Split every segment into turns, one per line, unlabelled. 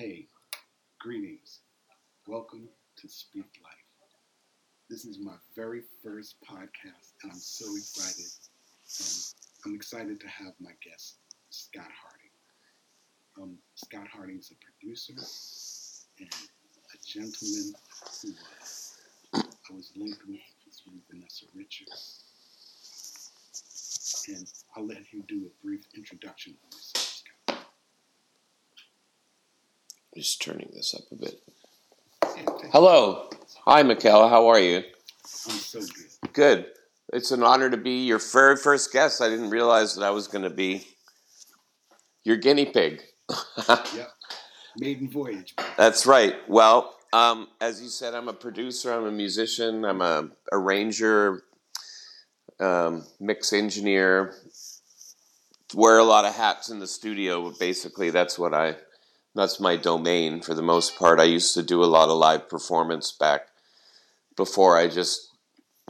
Hey, greetings. Welcome to Speak Life. This is my very first podcast, and I'm so excited. Um, I'm excited to have my guest, Scott Harding. Um, Scott Harding is a producer and a gentleman who uh, I was linked with through Vanessa Richards. And I'll let him do a brief introduction of himself, Scott.
Just turning this up a bit. Hello. Hi, Michaela. How are you?
I'm so good.
Good. It's an honor to be your very first guest. I didn't realize that I was going to be your guinea pig.
Yep. Maiden voyage.
That's right. Well, um, as you said, I'm a producer, I'm a musician, I'm a arranger, um, mix engineer. Wear a lot of hats in the studio, but basically that's what I that's my domain for the most part. I used to do a lot of live performance back before I just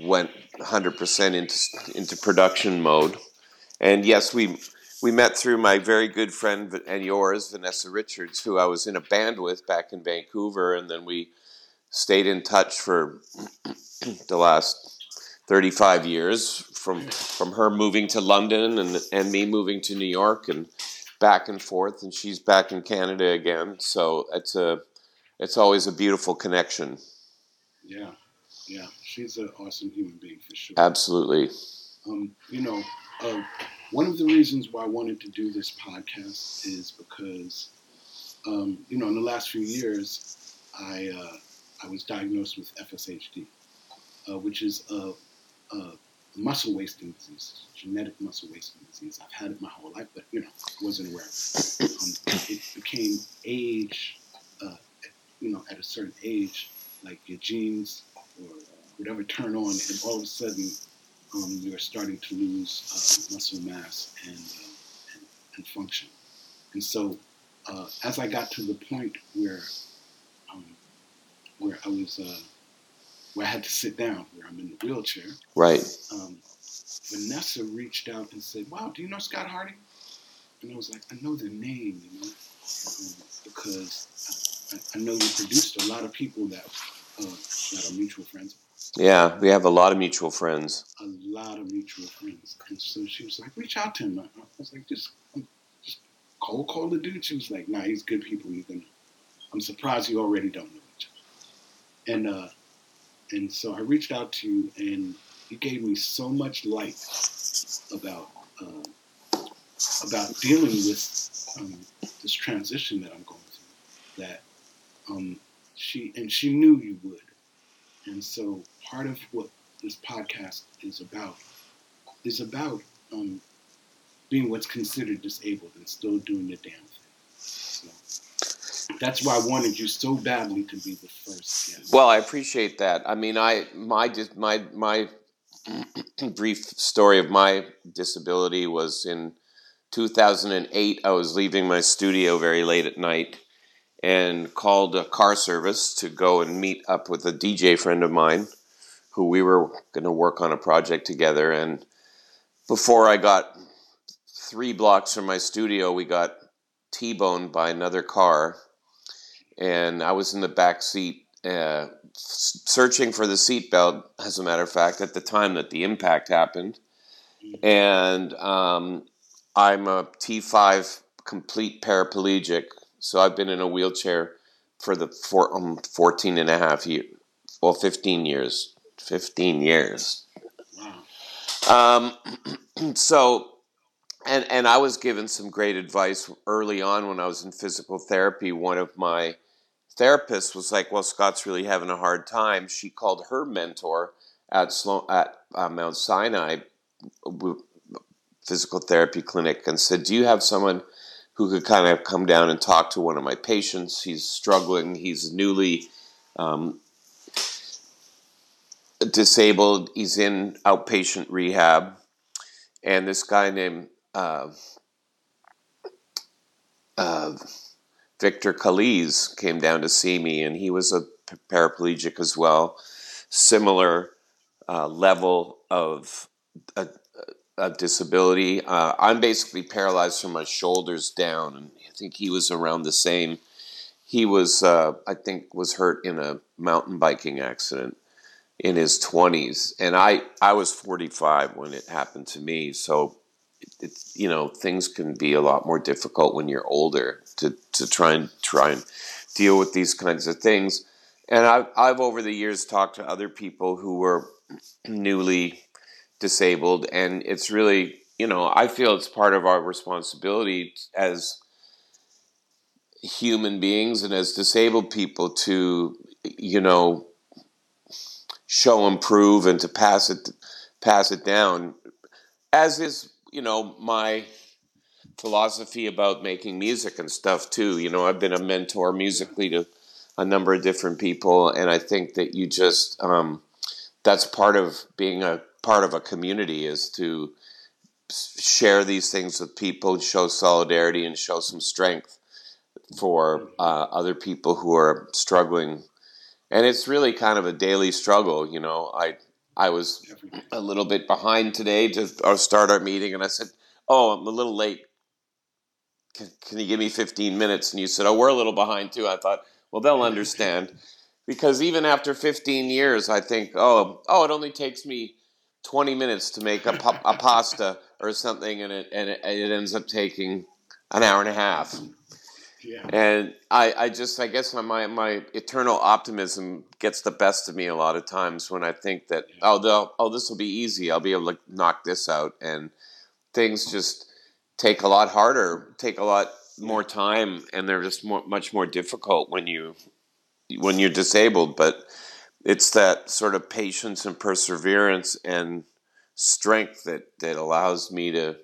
went 100% into into production mode. And yes, we we met through my very good friend and yours, Vanessa Richards, who I was in a band with back in Vancouver, and then we stayed in touch for the last 35 years from from her moving to London and and me moving to New York and back and forth and she's back in Canada again so it's a it's always a beautiful connection
Yeah. Yeah. She's an awesome human being for sure.
absolutely
Um, you know, uh, one of the reasons why I wanted to do this podcast is because, um, you know, in the last few years, I uh, I was diagnosed with FSHD, uh, which is a, a muscle wasting disease, genetic muscle wasting disease. I've had it my whole life, but you know, wasn't aware it. Um, it became age, uh, you know, at a certain age, like your genes or whatever turn on, and all of a sudden um, you're starting to lose uh, muscle mass and, uh, and, and function. And so, uh, as I got to the point where um, where I was uh, where I had to sit down, where I'm in the wheelchair,
right
um, Vanessa reached out and said, "Wow, do you know Scott Harding?" And I was like, "I know the name, you know, um, because I, I know you produced a lot of people that uh, that are mutual friends."
yeah we have a lot of mutual friends
a lot of mutual friends. And so she was like, reach out to him. I I was like, just, just cold call the dude. She was like, nah, he's good people. Gonna, I'm surprised you already don't know each other. And, uh, and so I reached out to you and you gave me so much light about, uh, about dealing with um, this transition that I'm going through that um, she, and she knew you would. And so part of what this podcast is about is about um, being what's considered disabled and still doing the damn thing. That's why I wanted you so badly to be the first guest.
well i appreciate that. I mean i my my my brief story of my disability was in 2008 i was leaving my studio very late at night and called a car service to go and meet up with a dj friend of mine who we were going to work on a project together. And before i got three blocks from my studio we got t-boned by another car and i was in the back seat uh, searching for the seatbelt as a matter of fact at the time that the impact happened. And um, i'm a t5 complete paraplegic so i've been in a wheelchair for the four, um, 14 and a half years well 15 years 15 years.
Wow.
um, so, and and I was given some great advice early on when I was in physical therapy. One of my therapists was like, "Well, Scott's really having a hard time." She called her mentor at at uh, Mount Sinai physical therapy clinic and said, "Do you have someone who could kind of come down and talk to one of my patients? He's struggling. He's newly." Um, disabled. He's in outpatient rehab, and this guy named uh, uh, Victor Calise came down to see me, and he was a paraplegic as well, similar uh, level of a, a disability. Uh, I'm basically paralyzed from my shoulders down, and I think he was around the same. he was, uh, I think, was hurt in a mountain biking accident in his twenties, and I I was forty five when it happened to me. So you know things can be a lot more difficult when you're older to to try and try and deal with these kinds of things. And I've I've over the years talked to other people who were newly disabled, and it's really you know I feel it's part of our responsibility as human beings and as disabled people to you know show improve and to pass it pass it down as is you know my philosophy about making music and stuff too. You know i've been a mentor musically to a number of different people and i think that you just um, that's part of being a part of a community is to share these things with people show solidarity and show some strength for uh, other people who are struggling, and it's really kind of a daily struggle. You know, I I was a little bit behind today to start our meeting, and I said, "Oh, I'm a little late. Can, can you give me 15 minutes?" And you said, "Oh, we're a little behind too." I thought, well, they'll understand, because even after 15 years, I think, oh, oh, it only takes me 20 minutes to make a, a pasta or something, and it and it, it ends up taking an hour and a half. Yeah. And I, I just, I guess my, my eternal optimism gets the best of me a lot of times when I think that, yeah. oh, oh, this will be easy. I'll be able to knock this out. And things just take a lot harder, take a lot more time, and they're just more, much more difficult when you, when you're disabled. But it's that sort of patience and perseverance and strength that, that allows me to,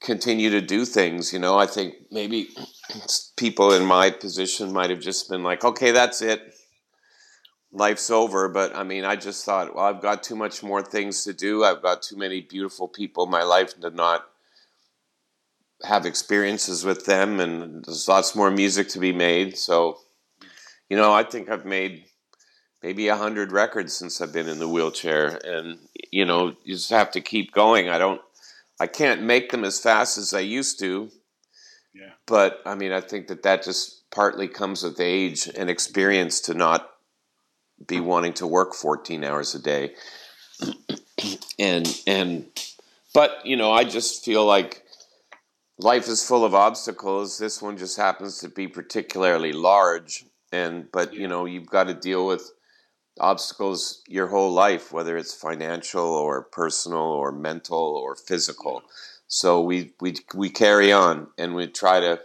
continue to do things. You know, I think maybe people in my position might have just been like, okay, that's it. Life's over. But I mean, I just thought, well, I've got too much more things to do. I've got too many beautiful people in my life to not have experiences with them. And there's lots more music to be made. So, you know, I think I've made maybe a hundred records since I've been in the wheelchair. And, you know, you just have to keep going. I don't, I can't make them as fast as I used to. Yeah. But I mean, I think that that just partly comes with age and experience to not be wanting to work 14 hours a day. and and but, you know, I just feel like life is full of obstacles. This one just happens to be particularly large and but, you know, you've got to deal with obstacles your whole life, whether it's financial or personal or mental or physical. So we we we carry on and we try to,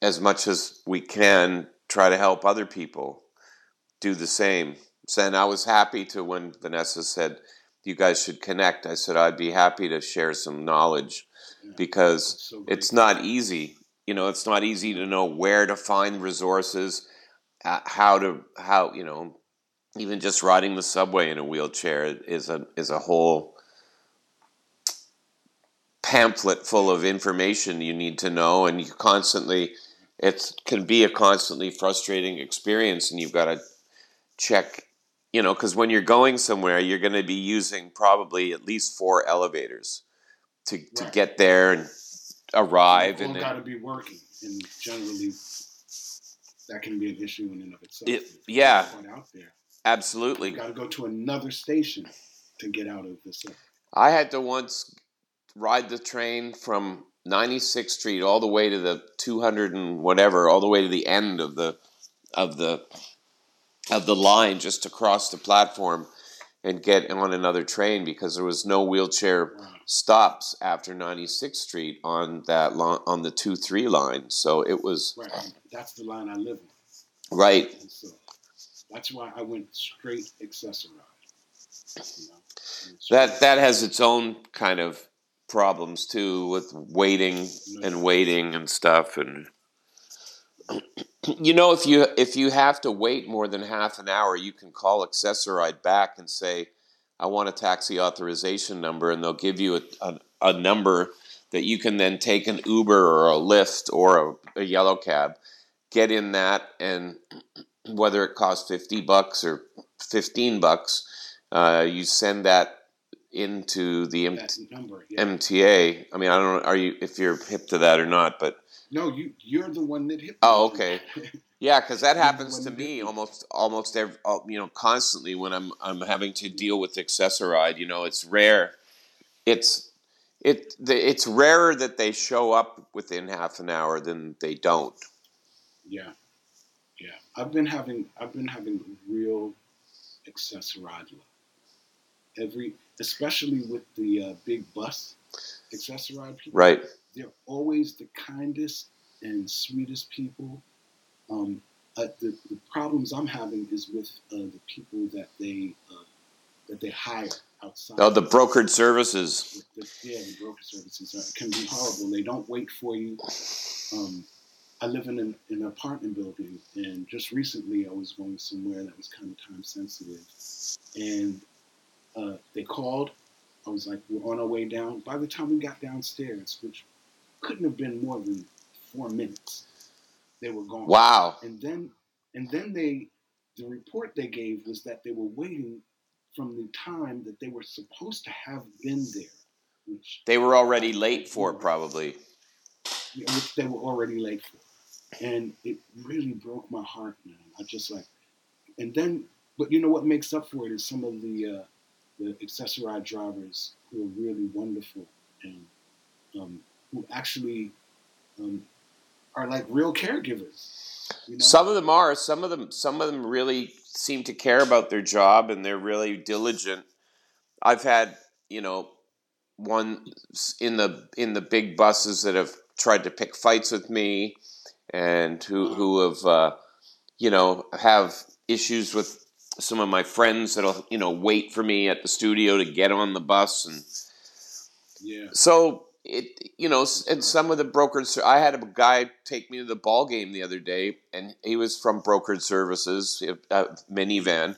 as much as we can, try to help other people do the same. So, and I was happy to when Vanessa said you guys should connect. I said I'd be happy to share some knowledge because so it's not easy. You know, it's not easy to know where to find resources uh, how to how you know even just riding the subway in a wheelchair is a is a whole pamphlet full of information you need to know and you constantly it can be a constantly frustrating experience and you've got to check you know because when you're going somewhere you're going to be using probably at least four elevators to, to get there and arrive
and got to be working and generally that can be an issue in and of itself.
It, yeah, absolutely.
Got to go to another station to get out of the city.
I had to once ride the train from 96th Street all the way to the 200 and whatever, all the way to the end of the of the of the line just to cross the platform and get on another train because there was no wheelchair stops after 96th Street on that line, on the 2-3 line. So it was
right. That's the line I live
in. Right.
So that's why I went straight Access-A-Ride. You
know? That that has its own kind of problems too with waiting and waiting and stuff and you know if you if you have to wait more than half an hour you can call Access-A-Ride back and say i want a taxi authorization number and they'll give you a, a, a number that you can then take an uber or a lyft or a, a yellow cab get in that and whether it costs 50 bucks or 15 bucks uh, you send that into the M- number, yeah. MTA. I mean, I don't know are you if you're hip to that or not, but
No, you you're the one that hit.
Oh, okay. Yeah, because that happens to me almost almost every, uh, you know constantly when I'm I'm having to deal with Access-A-Ride. You know, it's rare. It's it the, it's rarer that they show up within half an hour than they don't.
Yeah, yeah. I've been having I've been having real Access-A-Ride luck. Every, especially with the uh, big bus Access-A-Ride people.
Right.
They're always the kindest and sweetest people. Um, uh, the, the problems I'm having is with uh, the people that they uh, that they hire outside.
Oh, the brokered services.
The- yeah, the broker services are, can be horrible. They don't wait for you. Um, I live in an, in an apartment building, and just recently I was going somewhere that was kind of time sensitive, and uh, they called. I was like, "We're on our way down." By the time we got downstairs, which couldn't have been more than four minutes, they were gone.
Wow.
And then, and then they, the report they gave was that they were waiting from the time that they were supposed to have been there, which
They were already late for probably.
which they were already late for. And it really broke my heart, man. I just like, and then, but you know what makes up for it is some of the uh, the Access-A-Ride drivers who are really wonderful and um, who actually um, are like real caregivers. You know?
Some of them are. Some of them. Some of them really seem to care about their job, and they're really diligent. I've had, you know, one in the in the big buses that have tried to pick fights with me, and who who have, uh, you know, have issues with some of my friends that'll, you know, wait for me at the studio to get on the bus, and
yeah,
so it, you know, and some of the brokers. I had a guy take me to the ball game the other day, and he was from brokered services, a minivan,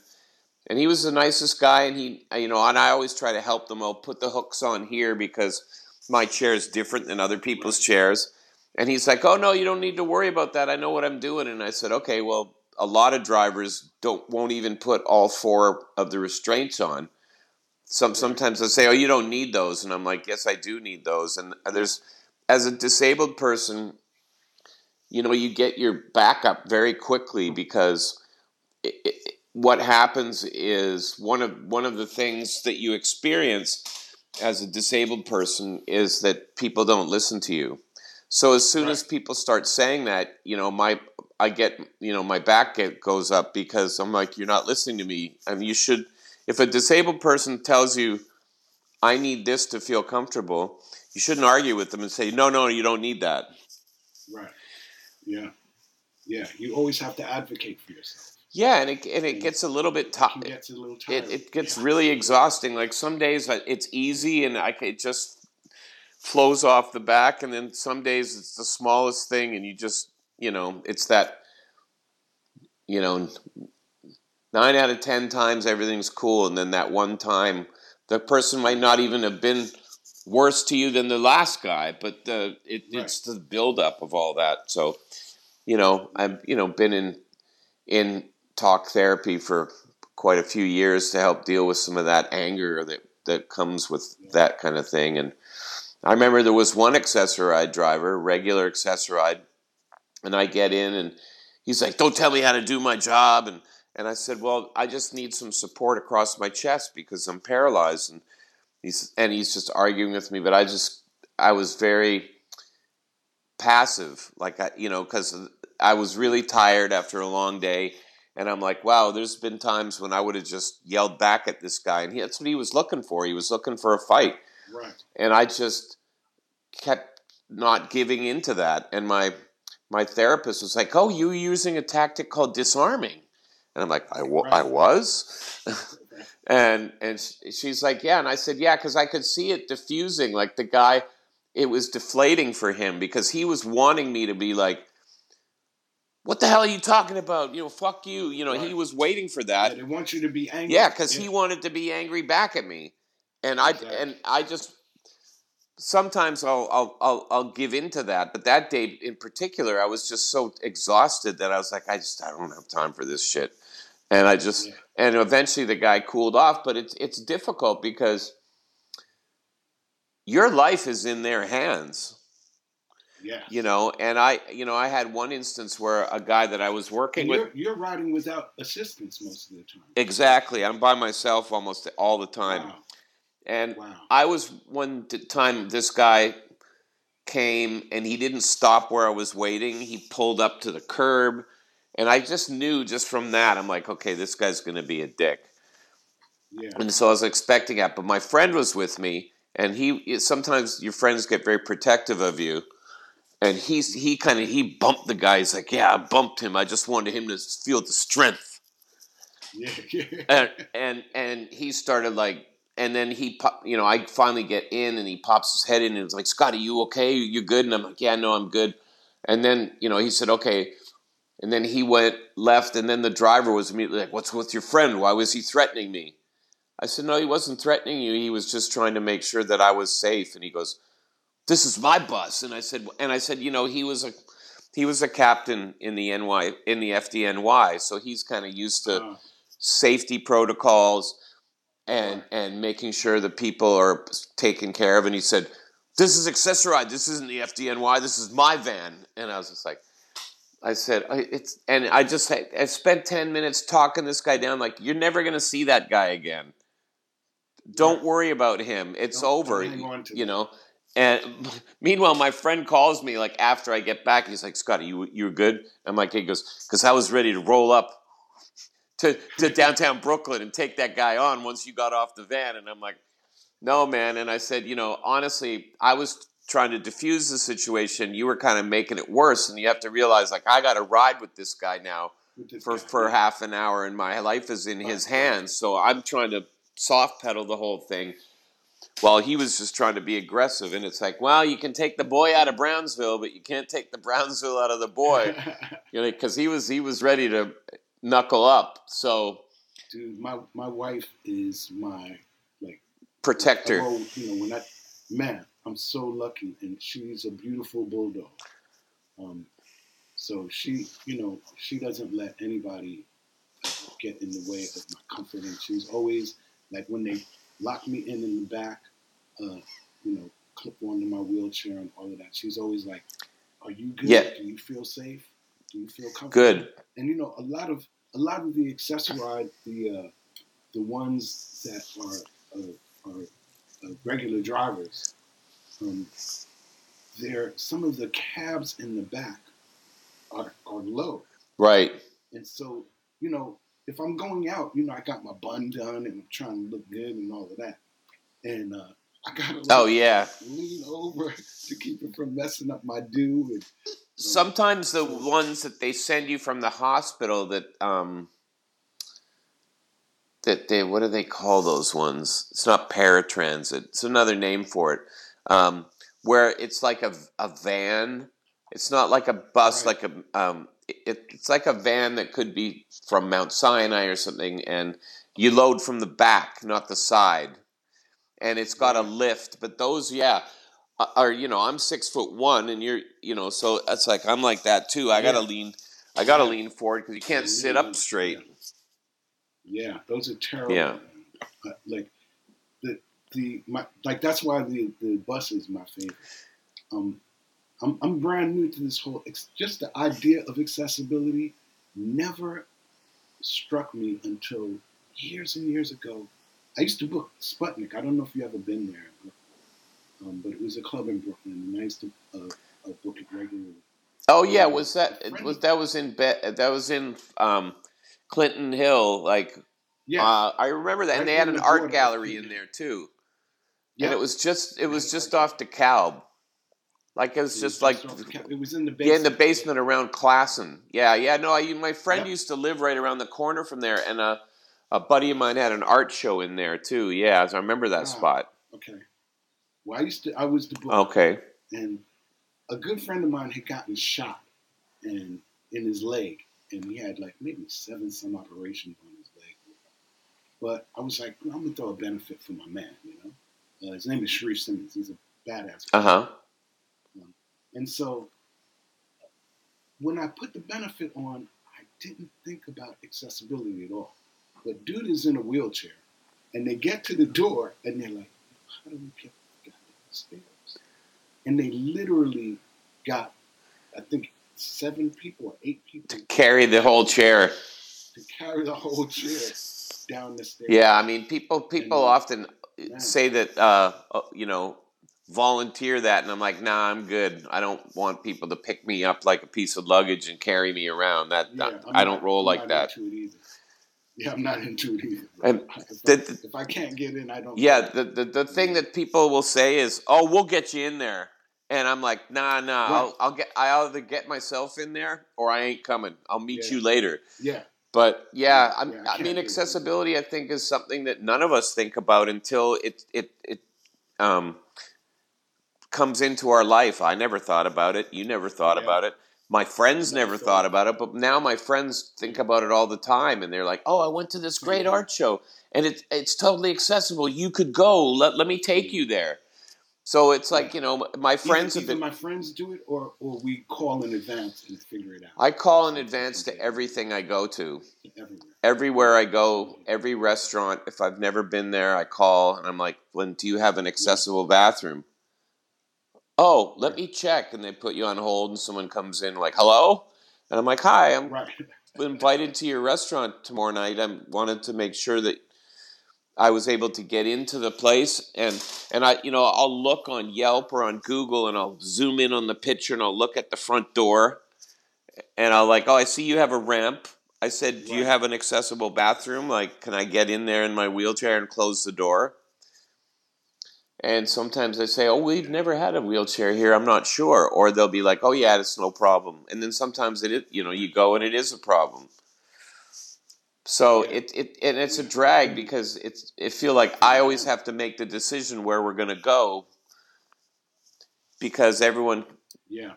and he was the nicest guy. And he, you know, and I always try to help them. I'll put the hooks on here because my chair is different than other people's chairs. And he's like, "Oh no, you don't need to worry about that. I know what I'm doing." And I said, "Okay, well, a lot of drivers don't won't even put all four of the restraints on." Some sometimes they say, "Oh, you don't need those," and I'm like, "Yes, I do need those." And there's, as a disabled person, you know, you get your backup very quickly because it, it, what happens is one of one of the things that you experience as a disabled person is that people don't listen to you. So as soon as people start saying that, you know, my I get, you know, my back get, goes up because I'm like, you're not listening to me. I mean, you should. If a disabled person tells you, I need this to feel comfortable, you shouldn't argue with them and say, no, no, you don't need that.
right, yeah, yeah. You always have to advocate for yourself.
Yeah, and it and it gets a little bit tough.
It gets a little tired.
It it gets
Yeah.
really exhausting. Like some days it's easy and I it just flows off the back, and then some days it's the smallest thing, and you just you know it's that you know nine out of ten times everything's cool, and then that one time the person might not even have been worse to you than the last guy, but the it, it's the buildup of all that. So you know I've you know been in in talk therapy for quite a few years to help deal with some of that anger that that comes with that kind of thing. And I remember there was one Access-A-Ride driver, regular Access-A-Ride, and I get in and he's like, "Don't tell me how to do my job." And and I said, "Well, I just need some support across my chest because I'm paralyzed." And he's and he's just arguing with me, but I just I was very passive, like I, you know, because I was really tired after a long day, and I'm like, wow, there's been times when I would have just yelled back at this guy, and he, that's what he was looking for. He was looking for a fight,
Right.
and I just kept not giving into that. And my my therapist was like, "Oh, you were using a tactic called disarming," and I'm like, "I, wa- I was." and and she's like, "Yeah," and I said, "Yeah," because I could see it diffusing. Like the guy, it was deflating for him because he was wanting me to be like, "What the hell are you talking about?" You know, fuck you. You know, he was waiting for
Yeah,
that.
they want you to be angry.
Yeah, because he wanted to be angry back at me, and I
Exactly.
and I just sometimes I'll, I'll I'll I'll give into that. But that day in particular, I was just so exhausted that I was like, I just I don't have time for this shit, and I just
Yeah.
and eventually the guy cooled off. But it's it's difficult because your life is in their hands.
Yeah.
You know, and I, you know, I had one instance where a guy that I was working with.
you're, you're riding without assistance most of the time.
Exactly. I'm by myself almost all the time.
Wow.
And
Wow.
I was one time this guy came and he didn't stop where I was waiting. He pulled up to the curb and I just knew just from that I'm like, okay, this guy's going to be a dick.
Yeah.
And so I was expecting that, but my friend was with me and he sometimes your friends get very protective of you. And he's he kind of he bumped the guy. He's like, "Yeah, I bumped him. I just wanted him to feel the strength."
Yeah.
And and and he started like and then he pop, you know i finally get in and he pops his head in and he's like scott are you okay? You good? And i'm like yeah no i'm good. And then you know he said okay. And then he went left and then the driver was immediately like what's with your friend? Why was he threatening me? I said no he wasn't threatening you. He was just trying to make sure that i was safe. And he goes this is my bus. And i said and i said you know he was a he was a captain in the ny in the fdny so he's kind of used to
Uh,
safety protocols and and making sure that people are taken care of. And he said, "This is Access-A-Ride. This isn't the FDNY. This is my van." And I was just like, I said, "It's," and I just had, I spent ten minutes talking this guy down. Like, you're never gonna see that guy again. Don't worry about him. It's
Don't-
over. you know. And meanwhile, my friend calls me like after I get back. He's like, "Scotty, you you good?" I'm like, "He goes because I was ready to roll up to to downtown Brooklyn and take that guy on once you got off the van." And I'm like, "No, man." And I said, "You know, honestly, I was trying to diffuse the situation. You were kind of making it worse, and you have to realize, like, I got to ride with this guy now for for half an hour, and my life is in his hands. So I'm trying to soft pedal the whole thing." While he was just trying to be aggressive, and it's like, well, you can take the boy out of Brownsville, but you can't take the Brownsville out of the boy you know, because he was he was ready to knuckle up. So
Dude, my my wife is my like
protector.
You know, when I man, I'm so lucky, and she's a beautiful bulldog. Um, so she, you know, she doesn't let anybody uh, get in the way of my comfort, and she's always like when they lock me in in the back, uh, you know, clip onto my wheelchair and all of that. She's always like, "Are you good?
Yeah.
Do you feel safe? Do you feel comfortable?"
Good.
and you know a lot of a lot of the Access-A-Ride the uh, the ones that are uh, are uh, regular drivers um, they're some of the cabs in the back are, are low
Right.
and so you know if I'm going out you know I got my bun done and I'm trying to look good and all of that and uh, I gotta
Oh yeah.
lean over to keep it from messing up my do and
Sometimes the ones that they send you from the hospital that um that they what do they call those ones? It's not paratransit. It's another name for it. Um, where it's like a, a van. It's not like a bus,
Right.
like a um, it, it's like a van that could be from Mount Sinai or something, and you load from the back, not the side, and it's got a lift. But those, yeah, are you know I'm six foot one, and you're you know so it's like I'm like that too. I gotta lean, I gotta
Yeah.
lean forward because you can't
Yeah,
sit up straight.
Yeah, those are terrible.
Yeah.
Uh, like the the my like that's why the the bus is my favorite. Um, I'm I'm brand new to this whole. It's just the idea of accessibility never struck me until years and years ago. I used to book Sputnik. I don't know if you ever been there, um, but it was a club in Brooklyn, and I used to uh, uh, book it regularly.
Oh yeah, was that was that was in Be- that was in um, Clinton Hill? Like
Yes,
uh, I remember that, and they had an
the
art gallery in there too.
yeah.
And it was just it was just
like-
off DeKalb. Like it was
It
just
was
like
the it was in the basement.
yeah, in the basement around Classon. Yeah, yeah. No, I, my friend
Yep.
used to live right around the corner from there, and a a buddy of mine had an art show in there too. Yeah, so I remember that
Ah.
spot.
Okay. Well, I used to. I was the book.
Okay.
and a good friend of mine had gotten shot and in his leg, and he had like maybe seven some operations on his leg. But I was like, I'm gonna throw a benefit for my man, you know. Uh, his name is Sharif Simmons. He's a badass.
Uh huh.
And so when I put the benefit on, I didn't think about accessibility at all. But dude is in a wheelchair, and they get to the door, and they're like, "How do we get stairs?" And they literally got, I think, seven people or eight people
to carry the whole chair.
to carry the whole chair down the stairs.
Yeah, I mean, people people
And,
often
man.
say that uh, uh, you know volunteer that, and I'm like, nah, I'm good. I don't want people to pick me up like a piece of luggage and carry me around. That
Yeah,
I
I'm
don't roll
I'm
like that.
Into it either. Yeah, I'm not into it either.
And
if,
the-
I, if I can't get in, I don't.
Yeah, the, the the thing that people will say is, "Oh, we'll get you in there," and I'm like, "Nah, nah,
Right.
I'll, I'll get I either get myself in there or I ain't coming. I'll meet
Yeah.
you later."
Yeah,
But yeah,
Yeah, yeah, I
I mean, accessibility, I think, is something that none of us think about until it it it um, comes into our life. I never thought about it. You never thought about it. My friends
Never thought about
it, but now my friends think about it all the time, and they're like, "Oh, I went to this great art show, and it's it's totally accessible. You could go. Let let me take you there." So it's like you know, my friends
either,
have been.
my friends do it, or or we call in advance and figure it out.
I call in advance to everything I go to.
everywhere.
everywhere I go, every restaurant, if I've never been there, I call and I'm like, Lynn, do you have an accessible bathroom? Oh, let me check. And they put you on hold and someone comes in like, hello? And I'm like, hi, I'm
Right.
invited to your restaurant tomorrow night. I wanted to make sure that I was able to get into the place and and I you know I'll look on Yelp or on Google and I'll zoom in on the picture and I'll look at the front door and I'll like oh I see you have a ramp. I said, "Do you have an accessible bathroom? Like can I get in there in my wheelchair and close the door?" And sometimes they say, "Oh, we've never had a wheelchair here. I'm not sure." Or they'll be like, "Oh yeah, it's no problem." And then sometimes it is, you know, you go and it is a problem. So it, it and it's a drag because it's it feel like I always have to make the decision where we're going to go because everyone
Yeah.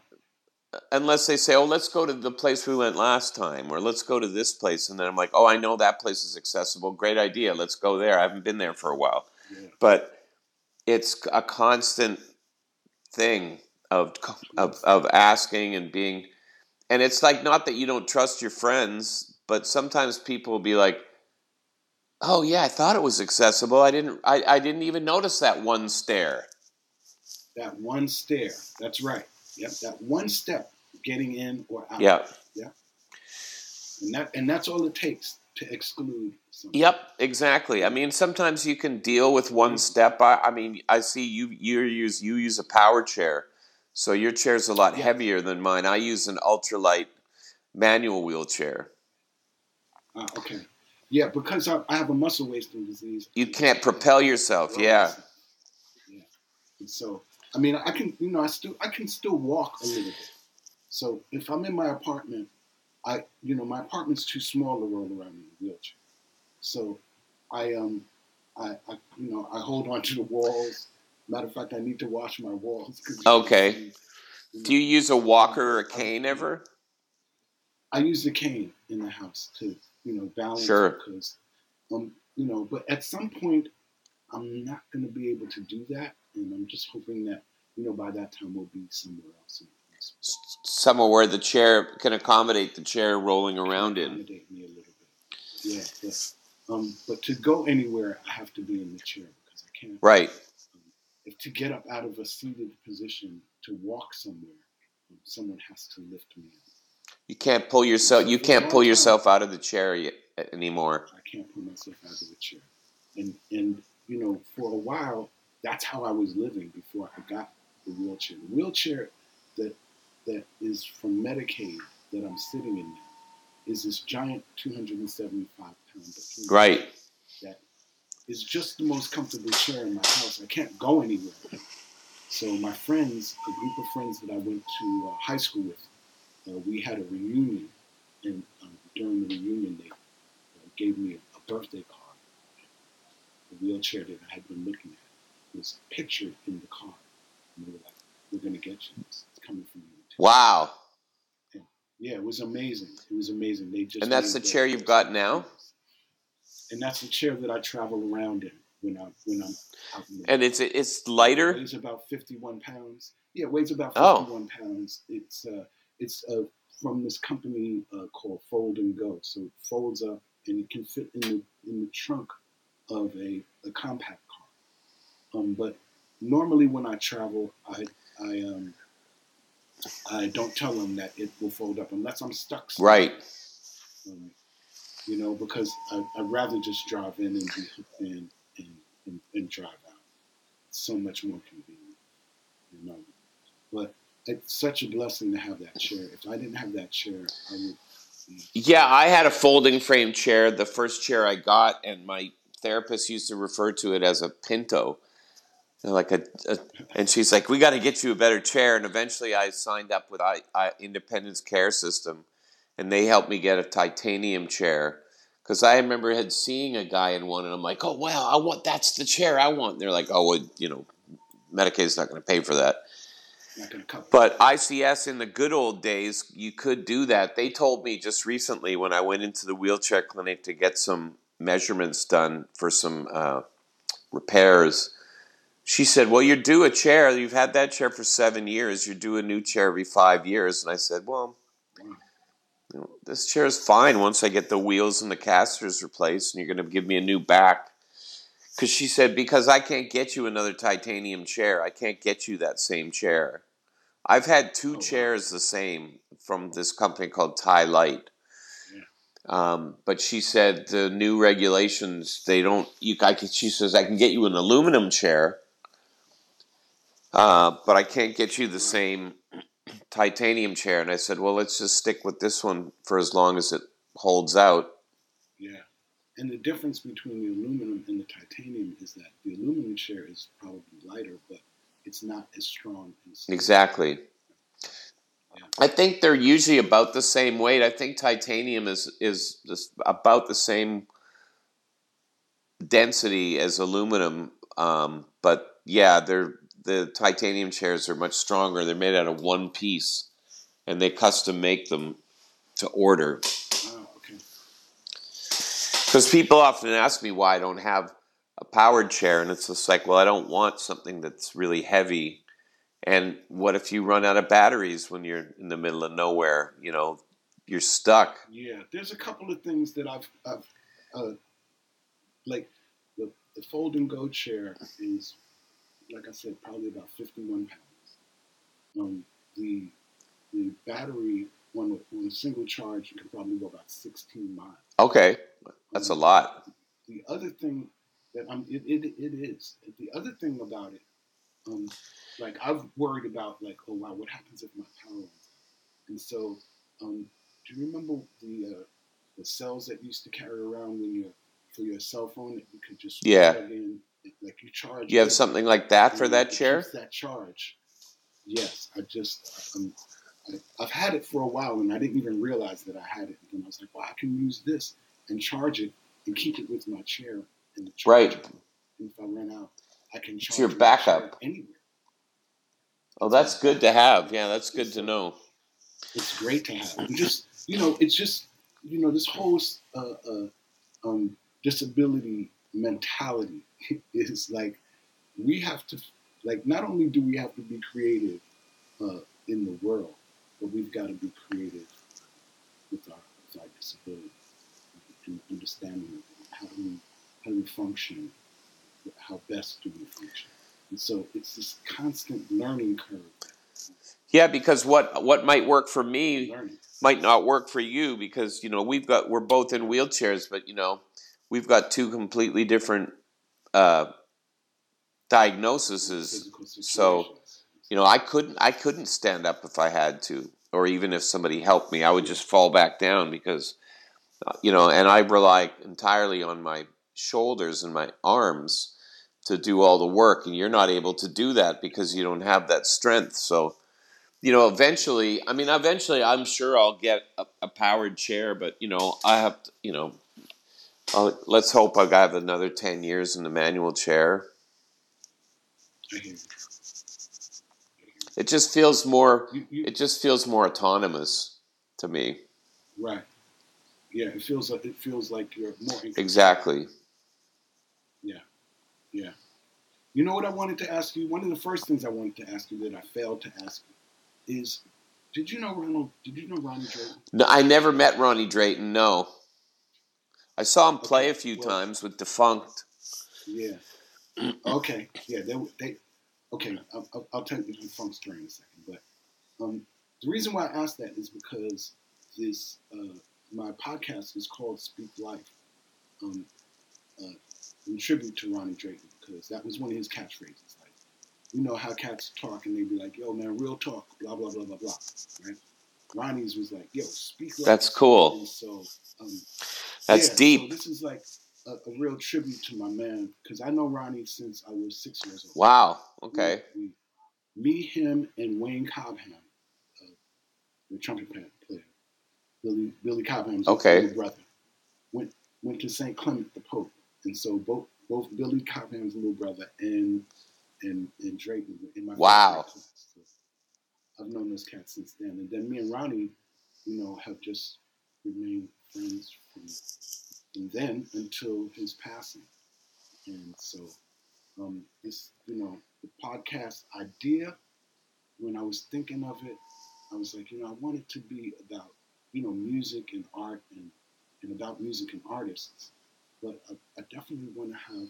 unless they say, "Oh, let's go to the place we went last time," or "Let's go to this place," and then I'm like, "Oh, I know that place is accessible. Great idea. Let's go there. I haven't been there for a while."
Yeah.
But it's a constant thing of of of asking and being, and it's like not that you don't trust your friends, but sometimes people will be like, "Oh yeah, I thought it was accessible. I didn't. I, I didn't even notice that one stair."
That one stair. That's right. Yep. That one step getting in or out.
Yeah.
yeah And that and that's all it takes to exclude.
Yep, exactly. I mean, sometimes you can deal with one step. I, I mean, I see you you use you use a power chair, so your chair's a lot
Yeah.
heavier than mine. I use an ultralight manual wheelchair.
Ah, okay. Yeah, because I, I have a muscle wasting disease.
You can't propel yourself. Yeah,
Yeah. And so, I mean, I can, you know, I still, I can still walk a little bit. So if I'm in my apartment, I, you know, my apartment's too small to roll around in a wheelchair. So, I, um, I, I you know, I hold on to the walls. Matter of fact, I need to wash my walls. you
Okay.
you
Do you use a walker or a cane ever?
I use the cane in the house to, you know, balance
Sure.
because, um, you know, but at some point, I'm not going to be able to do that, and I'm just hoping that, you know, by that time we'll be somewhere else. in the house.
S- Somewhere where the chair can accommodate the chair rolling around in.
Accommodate me a little bit. Yeah, but um, but to go anywhere, I have to be in the chair because I can't.
Right.
If to get up out of a seated position to walk somewhere, um, someone has to lift me. up.
You can't pull yourself. You can't pull yourself out of the chair yet, anymore.
I can't pull myself out of the chair. And and you know, for a while, that's how I was living before I got the wheelchair. The wheelchair that that is from Medicaid that I'm sitting in now is this giant 275 pound bikini
Right.
that is just the most comfortable chair in my house. I can't go anywhere. So my friends, a group of friends that I went to uh, high school with, uh, we had a reunion, and um, during the reunion, they uh, gave me a, a birthday card. The wheelchair that I had been looking at was pictured in the card. And they were like, "We're going to get you. It's coming from you." too."
Wow.
Yeah, it was amazing. It was amazing. They just
And that's the chair you've got now?
And that's the chair that I travel around in when I when I'm out in the
And it's it's
It
lighter.
weighs about 51 pounds. Yeah, it weighs about
Oh.
51 pounds. It's uh, it's uh, from this company uh, called Fold and Go. So it folds up and it can fit in the in the trunk of a, a compact car. Um, but normally when I travel, I I um I don't tell them that it will fold up unless I'm stuck. somewhere.
Right.
Um, you know, because I, I'd rather just drive in and and, and, and drive out. It's so much more convenient, you know. But it's such a blessing to have that chair. If I didn't have that chair, I would.
Yeah, I had a folding frame chair, the first chair I got, and my therapist used to refer to it as a Pinto. And Like a, a and she's like, "We got to get you a better chair." And eventually, I signed up with I, I Independence Care System, and they helped me get a titanium chair because I remember had seeing a guy in one, and I'm like, "Oh wow, I want that's the chair I want." And they're like, "Oh, well, you know, Medicaid's not going to pay for that."
not gonna cover.
But ICS in the good old days, you could do that. They told me just recently when I went into the wheelchair clinic to get some measurements done for some uh, repairs. She said, Well, you're due a chair. You've had that chair for seven years. You're due a new chair every five years. And I said, Well, you know, this chair is fine once I get the wheels and the casters replaced, and you're going to give me a new back. Because she said, Because I can't get you another titanium chair. I can't get you that same chair. I've had two
Oh, wow.
chairs the same from this company called TiLite.
Yeah.
Um, but she said the new regulations they don't. You, I can, she says I can get you an aluminum chair, uh, but I can't get you the same titanium chair. And I said, well, let's just stick with this one for as long as it holds out.
Yeah. And the difference between the aluminum and the titanium is that the aluminum chair is probably lighter, but it's not as strong. And.
Exactly.
Yeah.
I think they're usually about the same weight. I think titanium is is about the same density as aluminum, um, but yeah, they're the titanium chairs are much stronger. They're made out of one piece, and they custom make them to order.
Oh, okay.
Because people often ask me why I don't have a powered chair, and it's just like, well, I don't want something that's really heavy. And what if you run out of batteries when you're in the middle of nowhere? You know, you're stuck.
Yeah, there's a couple of things that I've, I've uh, like the, the fold and go chair is, like I said, probably about 51 pounds. Um, the the battery on a, on a single charge can probably go about 16 miles.
Okay, that's a lot.
The other thing that I'm, it, it, it is. The other thing about it, um, like I've worried about, like, oh wow, what happens if my power runs out? And so, um, do you remember the uh, the cells that you used to carry around when you for your cell phone that you could just
Yeah.
plug in, like you charge?
You have something like that for that chair?
That charge. Yes, I just um, I, I've had it for a while and I didn't even realize that I had it. And I was like, "Well, I can use this and charge it and keep it with my chair in the
Right.
And if I run out, I can charge it's your
backup.
anywhere.
Oh, that's good to have. Yeah, that's good to know.
It's great to have. And just you know, it's just you know, this whole uh, uh, um, disability mentality is like we have to like not only do we have to be creative uh, in the world, but we've got to be creative with our with our disability, and understanding how do we how do we function, how best do we function, and so it's this constant learning curve.
Yeah, because what what might work for me
Learning.
might not work for you because you know we've got we're both in wheelchairs, but you know we've got two completely different uh, diagnoses. So you know I couldn't I couldn't stand up if I had to, or even if somebody helped me, I would just fall back down because uh, you know, and I rely entirely on my shoulders and my arms to do all the work, and you're not able to do that because you don't have that strength. So you know, eventually, I mean, eventually, I'm sure I'll get a, a powered chair, but you know, I have to, you know, I'll, let's hope I have another ten years in the manual chair.
I hear you.
It just feels more.
You, you,
It just feels more autonomous to me.
right. Yeah, it feels like it feels like you're more.
Exactly.
Yeah. Yeah. You know what I wanted to ask you? One of the first things I wanted to ask you that I failed to ask you is, did you know Ronald? Did you know Ronnie Drayton?
No, I never met Ronnie Drayton. No, I saw him play a few
well-
times with Defunkt.
Yeah. Okay. Yeah. They. they okay. I'll, I'll, I'll tell you the funk story in a second, but Um, the reason why I asked that is because this uh, my podcast is called Speak Life, um, uh, in tribute to Ronnie Drayton because that was one of his catchphrases. Like, you know how cats talk and they'd be like, "Yo, man, real talk," blah blah blah blah blah, right? Ronnie's was like, "Yo, speak life."
That's cool.
And so, um,
That's
yeah,
deep.
So this is like a, a real tribute to my man because I know Ronnie since I was six years old.
Wow. Okay.
We, we, me, him, and Wayne Cobham, uh, the trumpet player, Billy Billy Cobham's
Okay.
little brother, went went to St. Clement the Pope, and so both both Billy Cobham's little brother and and and Drayton were in my
Wow.
class. So I've known those cats since then, and then me and Ronnie, you know, have just remained friends from, from then until his passing, and so um, this you know the podcast idea when I was thinking of it, I was like, you know, I want it to be about, you know, music and art and, and about music and artists. But I, I definitely want to have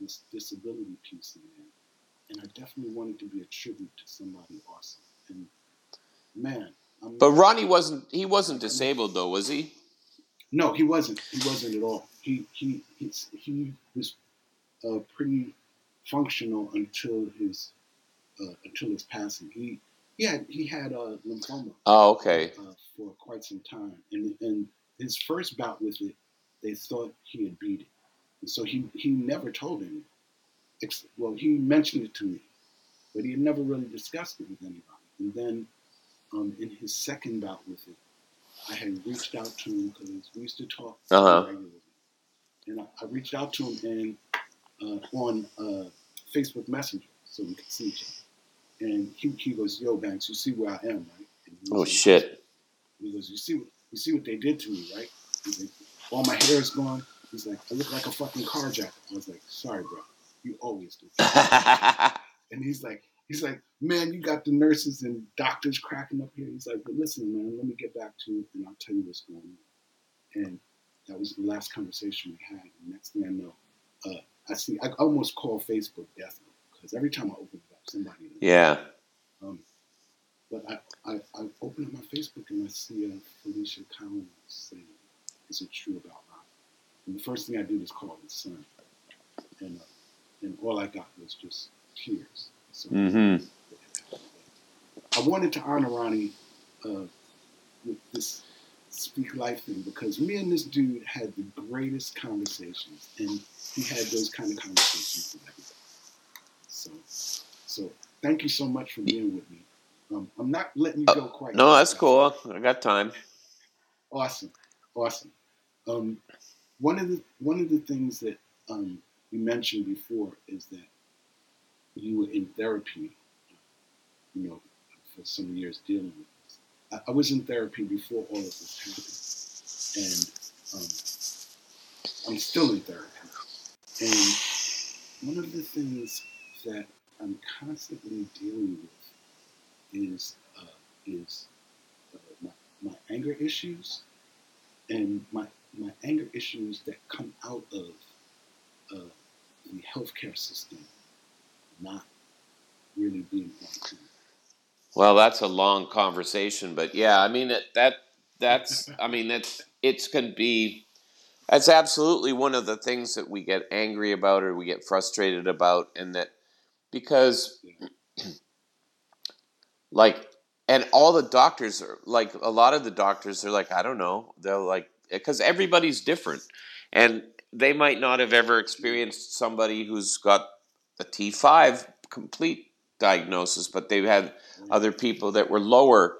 this disability piece in there. And I definitely want it to be a tribute to somebody awesome. And man,
But Ronnie wasn't. He wasn't disabled though, was he?
no, he wasn't. He wasn't at all. He he he was uh, pretty functional until his uh, until his passing. He he had he had uh, lymphoma
Oh, okay.
uh, for quite some time, and and his first bout with it, they thought he had beat it, and so he he never told anyone. Well, he mentioned it to me, but he had never really discussed it with anybody. And then, um, in his second bout with it, I had reached out to him because we used to talk
Uh-huh.
regularly, and I, I reached out to him and uh, on uh, Facebook Messenger so we could see each other. And he, he goes, "Yo, Banks, you see where I am, right?" And he
Oh
like,
shit.
he goes, "You see, what you see what they did to me, right?" He's like, "All my hair is gone." He's like, "I look like a fucking carjacker." I was like, "Sorry, bro, you always do." And he's like, he's like, "Man, you got the nurses and doctors cracking up here." He's like, "But listen, man, let me get back to you, and I'll tell you what's going on." And that was the last conversation we had. And next thing I know, uh, I see, I almost call Facebook death because every time I open it up, somebody.
yeah.
Um, but I, I, I open up my Facebook and I see uh, Felicia Collins saying, "Is it true about Ron?" And the first thing I did was call his son, and uh, and all I got was just tears. So
Mm-hmm.
I wanted to honor Ronnie uh, with this Speak Life thing because me and this dude had the greatest conversations, and he had those kind of conversations with everybody. So, so thank you so much for being with me. Um, I'm not letting you go quite.
No, that's cool. I got time.
Awesome, awesome. Um, one of the one of the things that um, you mentioned before is that you were in therapy, you know, for some years dealing with this. I, I was in therapy before all of this happened, and um, I'm still in therapy. And one of the things that I'm constantly dealing with is uh, is uh, my, my anger issues and my my anger issues that come out of uh, the healthcare system not really being.
Well, that's a long conversation, but yeah, I mean it, that that's I mean it's it's can be that's absolutely one of the things that we get angry about or we get frustrated about and that because like and all the doctors are like a lot of the doctors are like I don't know they're like because everybody's different and they might not have ever experienced somebody who's got a T5 complete diagnosis but they've had mm-hmm. other people that were lower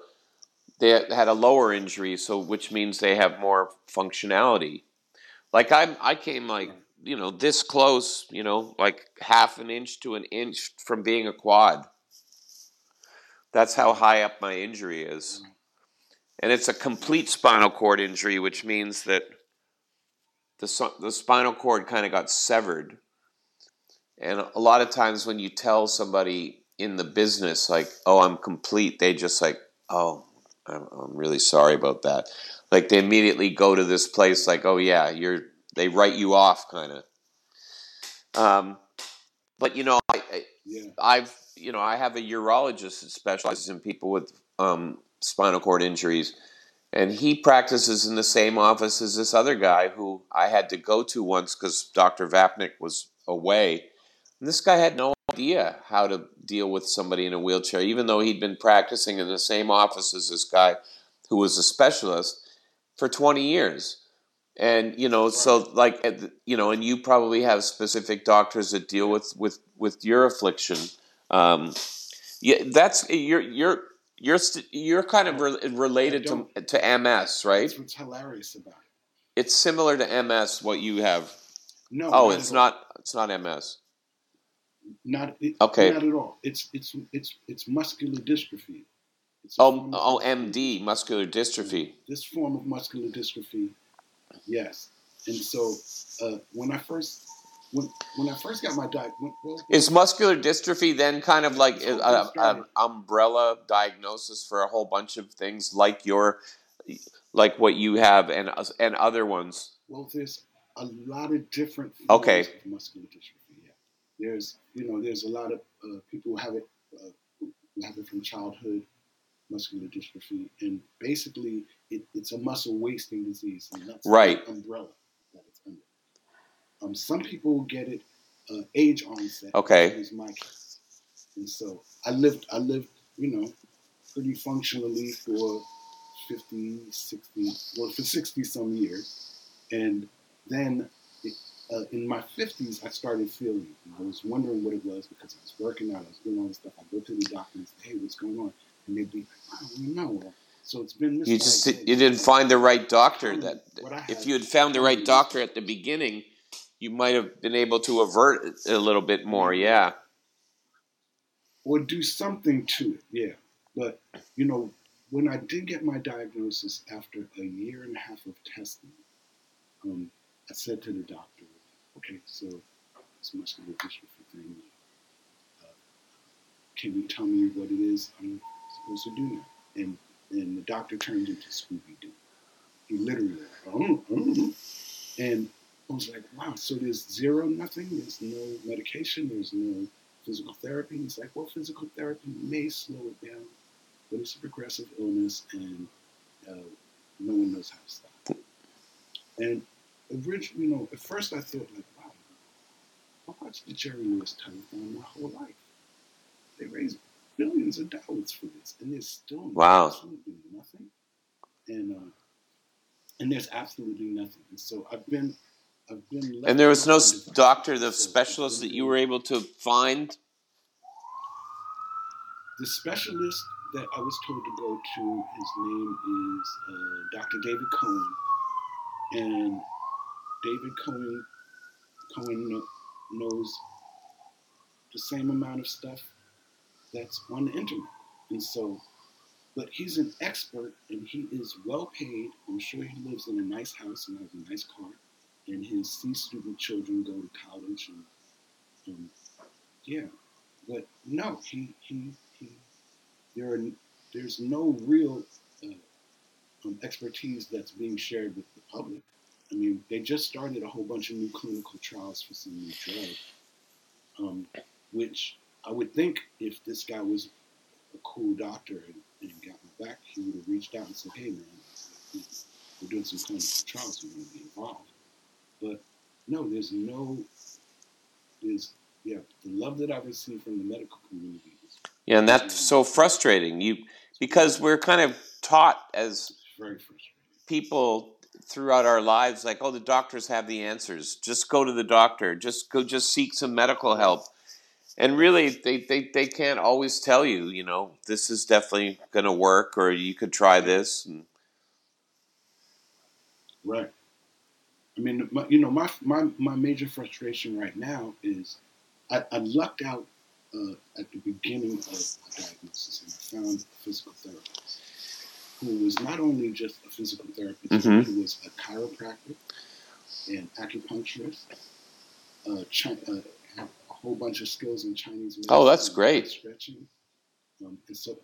they had a lower injury so which means they have more functionality. Like i i came like you know this close you know like half an inch to an inch from being a quad. That's how high up my injury is. Mm-hmm. And it's a complete spinal cord injury which means that the, the spinal cord kind of got severed and a lot of times when you tell somebody in the business, like, oh, I'm complete, they just like, oh, I'm, I'm really sorry about that. Like they immediately go to this place, like, oh yeah, you're. They write you off, kind of. Um, but you know, I, I
Yeah,
I've you know I have a urologist that specializes in people with um, spinal cord injuries, and he practices in the same office as this other guy who I had to go to once because Dr. Vapnik was away. And this guy had no idea how to deal with somebody in a wheelchair, even though he'd been practicing in the same office as this guy who was a specialist for 20 years. And you know, so like you know, and you probably have specific doctors that deal with with with your affliction. Um, yeah, that's you're you're you're st- you're kind of re- related to to MS, right?
That's what's hilarious about it.
It's similar to MS. What you have?
No.
Oh, it's not. It's not MS.
Not it,
Okay.
Not at all. It's it's it's it's muscular dystrophy. It's
Oh, oh,
muscular-
MD, muscular dystrophy.
This form of muscular dystrophy, yes. And so uh, when I first when when I first got my diagnosis, well,
Is muscular dystrophy then kind of like
That's
a,
how it
a,
started.
an umbrella diagnosis for a whole bunch of things like your, like what you have and and other ones?
well, there's a lot of different forms
Okay.
of muscular dystrophy. There's you know there's a lot of uh, people who have it uh, who have it from childhood muscular dystrophy, and basically it, it's a muscle wasting disease, and that's
Right.
umbrella that it's under. Um, some people get it uh, age onset.
Okay.
Is my case, and so I lived I lived you know pretty functionally for 50, 60, well for 60 some years, and then uh, in my 50s I started feeling it. And I was wondering what it was because I was working out, I was doing all this stuff. I go to the doctor and say, hey, what's going on? And they'd be like, I don't know. So it's been
You just
misdiagnosed.
you didn't find the right doctor. That if you had found the right doctor at the beginning, you might have been able to avert it a little bit more. Yeah.
or do something to it. Yeah, but you know, when I did get my diagnosis after a year and a half of testing, um, I said to the doctor, "Okay, so this muscular dystrophy. Uh, can you tell me what it is I'm supposed to do now?" And and the doctor turns into Scooby Doo. He literally, oh, oh. and I was like, "Wow!" So there's zero, nothing. There's no medication. There's no physical therapy. He's like, well, physical therapy may slow it down, but it's a progressive illness, and uh, no one knows how to stop it. And originally, you know, at first I thought like, I watched the Jerry Lewis telethon my whole life. They raised billions of dollars for this, and there's still
Wow.
absolutely nothing. And uh, and there's absolutely nothing. And so I've been. I've been
And there was no doctor, the specialist that you were able to find.
The specialist that I was told to go to, his name is uh, Dr. David Cohen, and David Cohen Cohen knows the same amount of stuff that's on the internet, and so, but he's an expert and he is well paid. I'm sure he lives in a nice house and has a nice car, and his C student children go to college, and um, yeah, but no, he he he. There are there's no real uh, um, expertise that's being shared with the public. I mean, they just started a whole bunch of new clinical trials for some new drug, um, which I would think if this guy was a cool doctor and, and got my back, he would have reached out and said, "Hey, man, we're doing some clinical trials. We want to be involved." But no, there's no, there's yeah, the love that I've received from the medical community is
Yeah, and that's so frustrating. You because we're kind of taught as
very frustrating.
people throughout our lives like oh the doctors have the answers. Just go to the doctor. Just go just seek some medical help. And really they, they, they can't always tell you you know this is definitely going to work or you could try this
Right. I mean, my, you know, my, my my major frustration right now is I, I lucked out uh, at the beginning of my diagnosis, and I found a physical therapist who was not only just a physical therapist,
Mhm.
he was a chiropractor, an acupuncturist, uh, chi- had a whole bunch of skills in Chinese medicine.
Oh, that's great.
Stretching, um, and so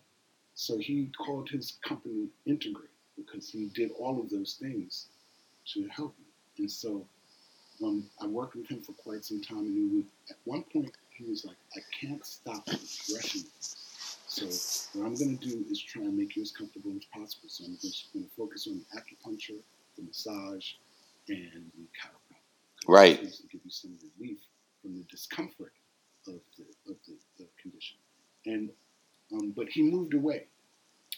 so he called his company Integrate because he did all of those things to help me. And so um, I worked with him for quite some time. And he would, at one point, he was like, I can't stop the progression. So what I'm going to do is try and make you as comfortable as possible. So I'm just going to focus on the acupuncture, the massage, and the chiropractic.
Right.
To give you some relief from the discomfort of the, of the, the condition. And um, but he moved away,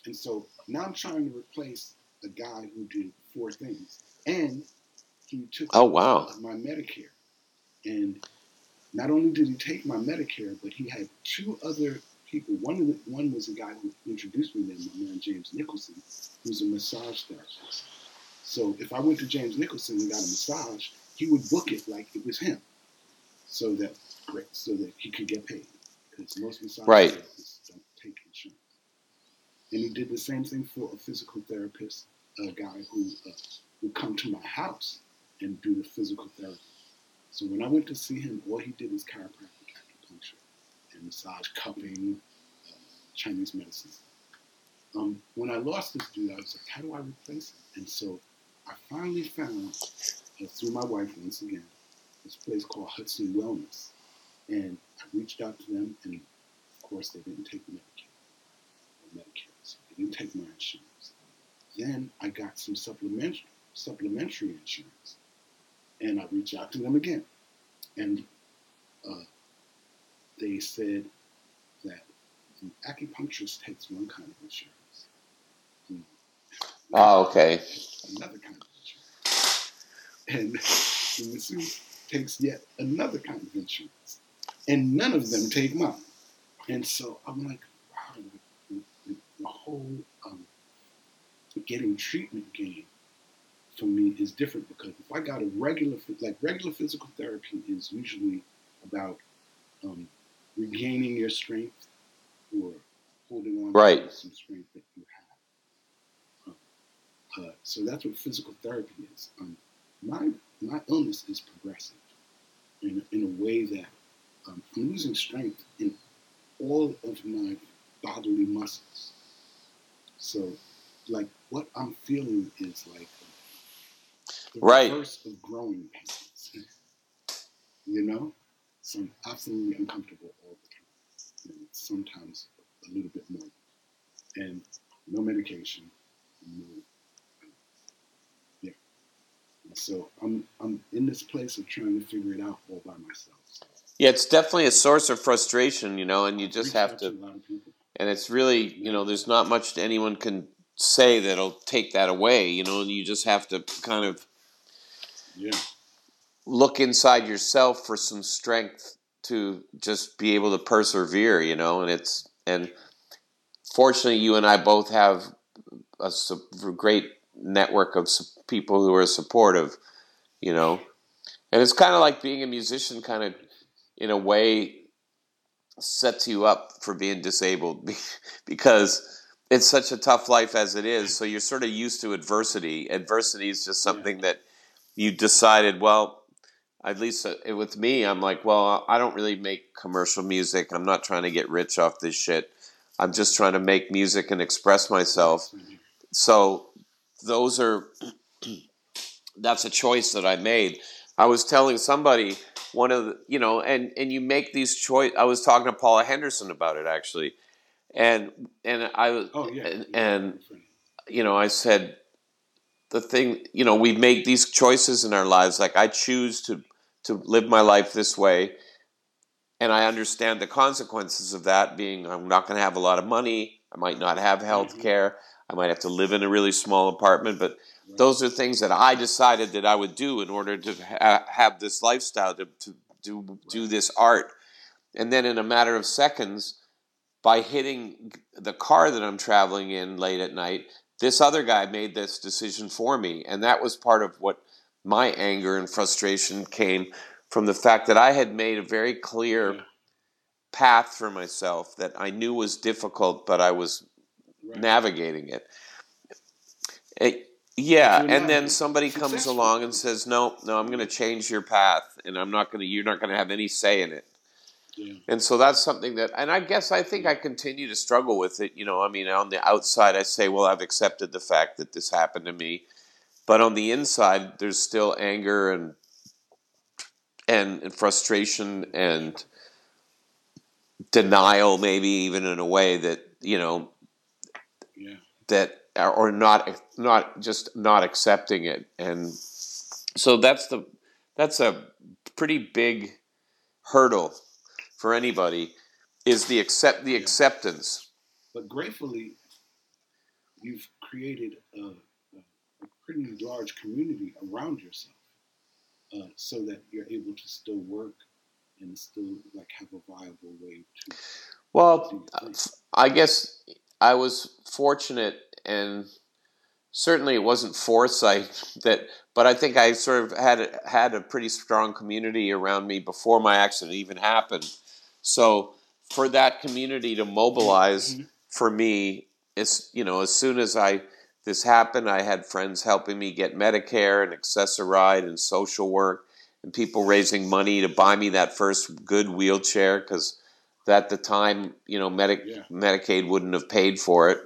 and so now I'm trying to replace a guy who did four things, and he took
Oh wow.
my Medicare, and not only did he take my Medicare, but he had two other people. One of the, one was a guy who introduced me to him, my man James Nicholson, who's a massage therapist. So if I went to James Nicholson and got a massage, he would book it like it was him, so that so that he could get paid. Because most massage
Right.
therapists don't take insurance. And he did the same thing for a physical therapist, a guy who uh, would come to my house and do the physical therapy. So when I went to see him, all he did was chiropractic massage cupping, uh, Chinese medicine. Um, when I lost this dude, I was like, how do I replace him? And so I finally found, uh, through my wife once again, this place called Hudson Wellness. And I reached out to them, and of course, they didn't take Medicare Medicare, so they didn't take my insurance. Then I got some supplementary, supplementary insurance, and I reached out to them again, and uh, they said that the acupuncturist takes one kind of insurance,
Oh okay.
another kind of insurance, and the masseuse takes yet another kind of insurance, and none of them take mine. And so I'm like, wow, the, the, the whole um, getting treatment game for me is different because if I got a regular, like regular physical therapy is usually about um, regaining your strength or holding on
Right.
to some strength that you have. Um, uh, so that's what physical therapy is. Um, my my illness is progressive in, in a way that um, I'm losing strength in all of my bodily muscles. So, like, what I'm feeling is like the
Right.
reverse of growing pains. you know? So I'm absolutely uncomfortable all the time. And sometimes a little bit more. And no medication, no yeah. And so I'm I'm in this place of trying to figure it out all by myself.
Yeah, it's definitely a source of frustration, you know, and you just have to
a lot of people.
and it's really you know there's not much anyone can say that'll take that away you know and you just have to kind of
Yeah.
look inside yourself for some strength to just be able to persevere you know and it's and fortunately you and i both have a great network of people who are supportive you know and it's kind of like being a musician kind of in a way sets you up for being disabled because it's such a tough life as it is. So you're sort of used to adversity. Adversity is just something that you decided, well, at least uh, with me, I'm like, well, I don't really make commercial music. I'm not trying to get rich off this shit. I'm just trying to make music and express myself. So those are that's a choice that I made. I was telling somebody one of the, you know, and and you make these choice. I was talking to Paula Henderson about it actually, and and I was
Oh yeah.
and, and you know I said the thing you know we make these choices in our lives. Like I choose to to live my life this way, and I understand the consequences of that. Being I'm not going to have a lot of money. I might not have health mm-hmm. care. I might have to live in a really small apartment, but those are things that I decided that I would do in order to ha- have this lifestyle to, to do do this art, and then in a matter of seconds, by hitting the car that I'm traveling in late at night, this other guy made this decision for me, and that was part of what my anger and frustration came from the fact that I had made a very clear
Yeah.
path for myself that I knew was difficult, but I was
Right.
navigating it. Eh, yeah, and then somebody comes along and says, "No, no, I'm going to change your path, and I'm not going to. You're not going to have any say in it."
Yeah.
And so that's something that, and I guess I think I continue to struggle with it. You know, I mean, on the outside, I say, "Well, I've accepted the fact that this happened to me," but on the inside, there's still anger and and, and frustration and denial, maybe even in a way that you know
Yeah.
that or not not just not accepting it and so that's the that's a pretty big hurdle for anybody is the accept the
Yeah.
acceptance
But gratefully, you've created a, pretty large community around yourself, uh, so that you're able to still work and still like have a viable way to
well
do your thing.
I guess I was fortunate and certainly it wasn't foresight that but I think I sort of had had a pretty strong community around me before my accident even happened. So for that community to mobilize
Mhm.
for me it's you know as soon as I this happened I had friends helping me get Medicare and Access-A-Ride and social work and people raising money to buy me that first good wheelchair cuz at the time you know Medi-
Yeah.
Medicaid wouldn't have paid for it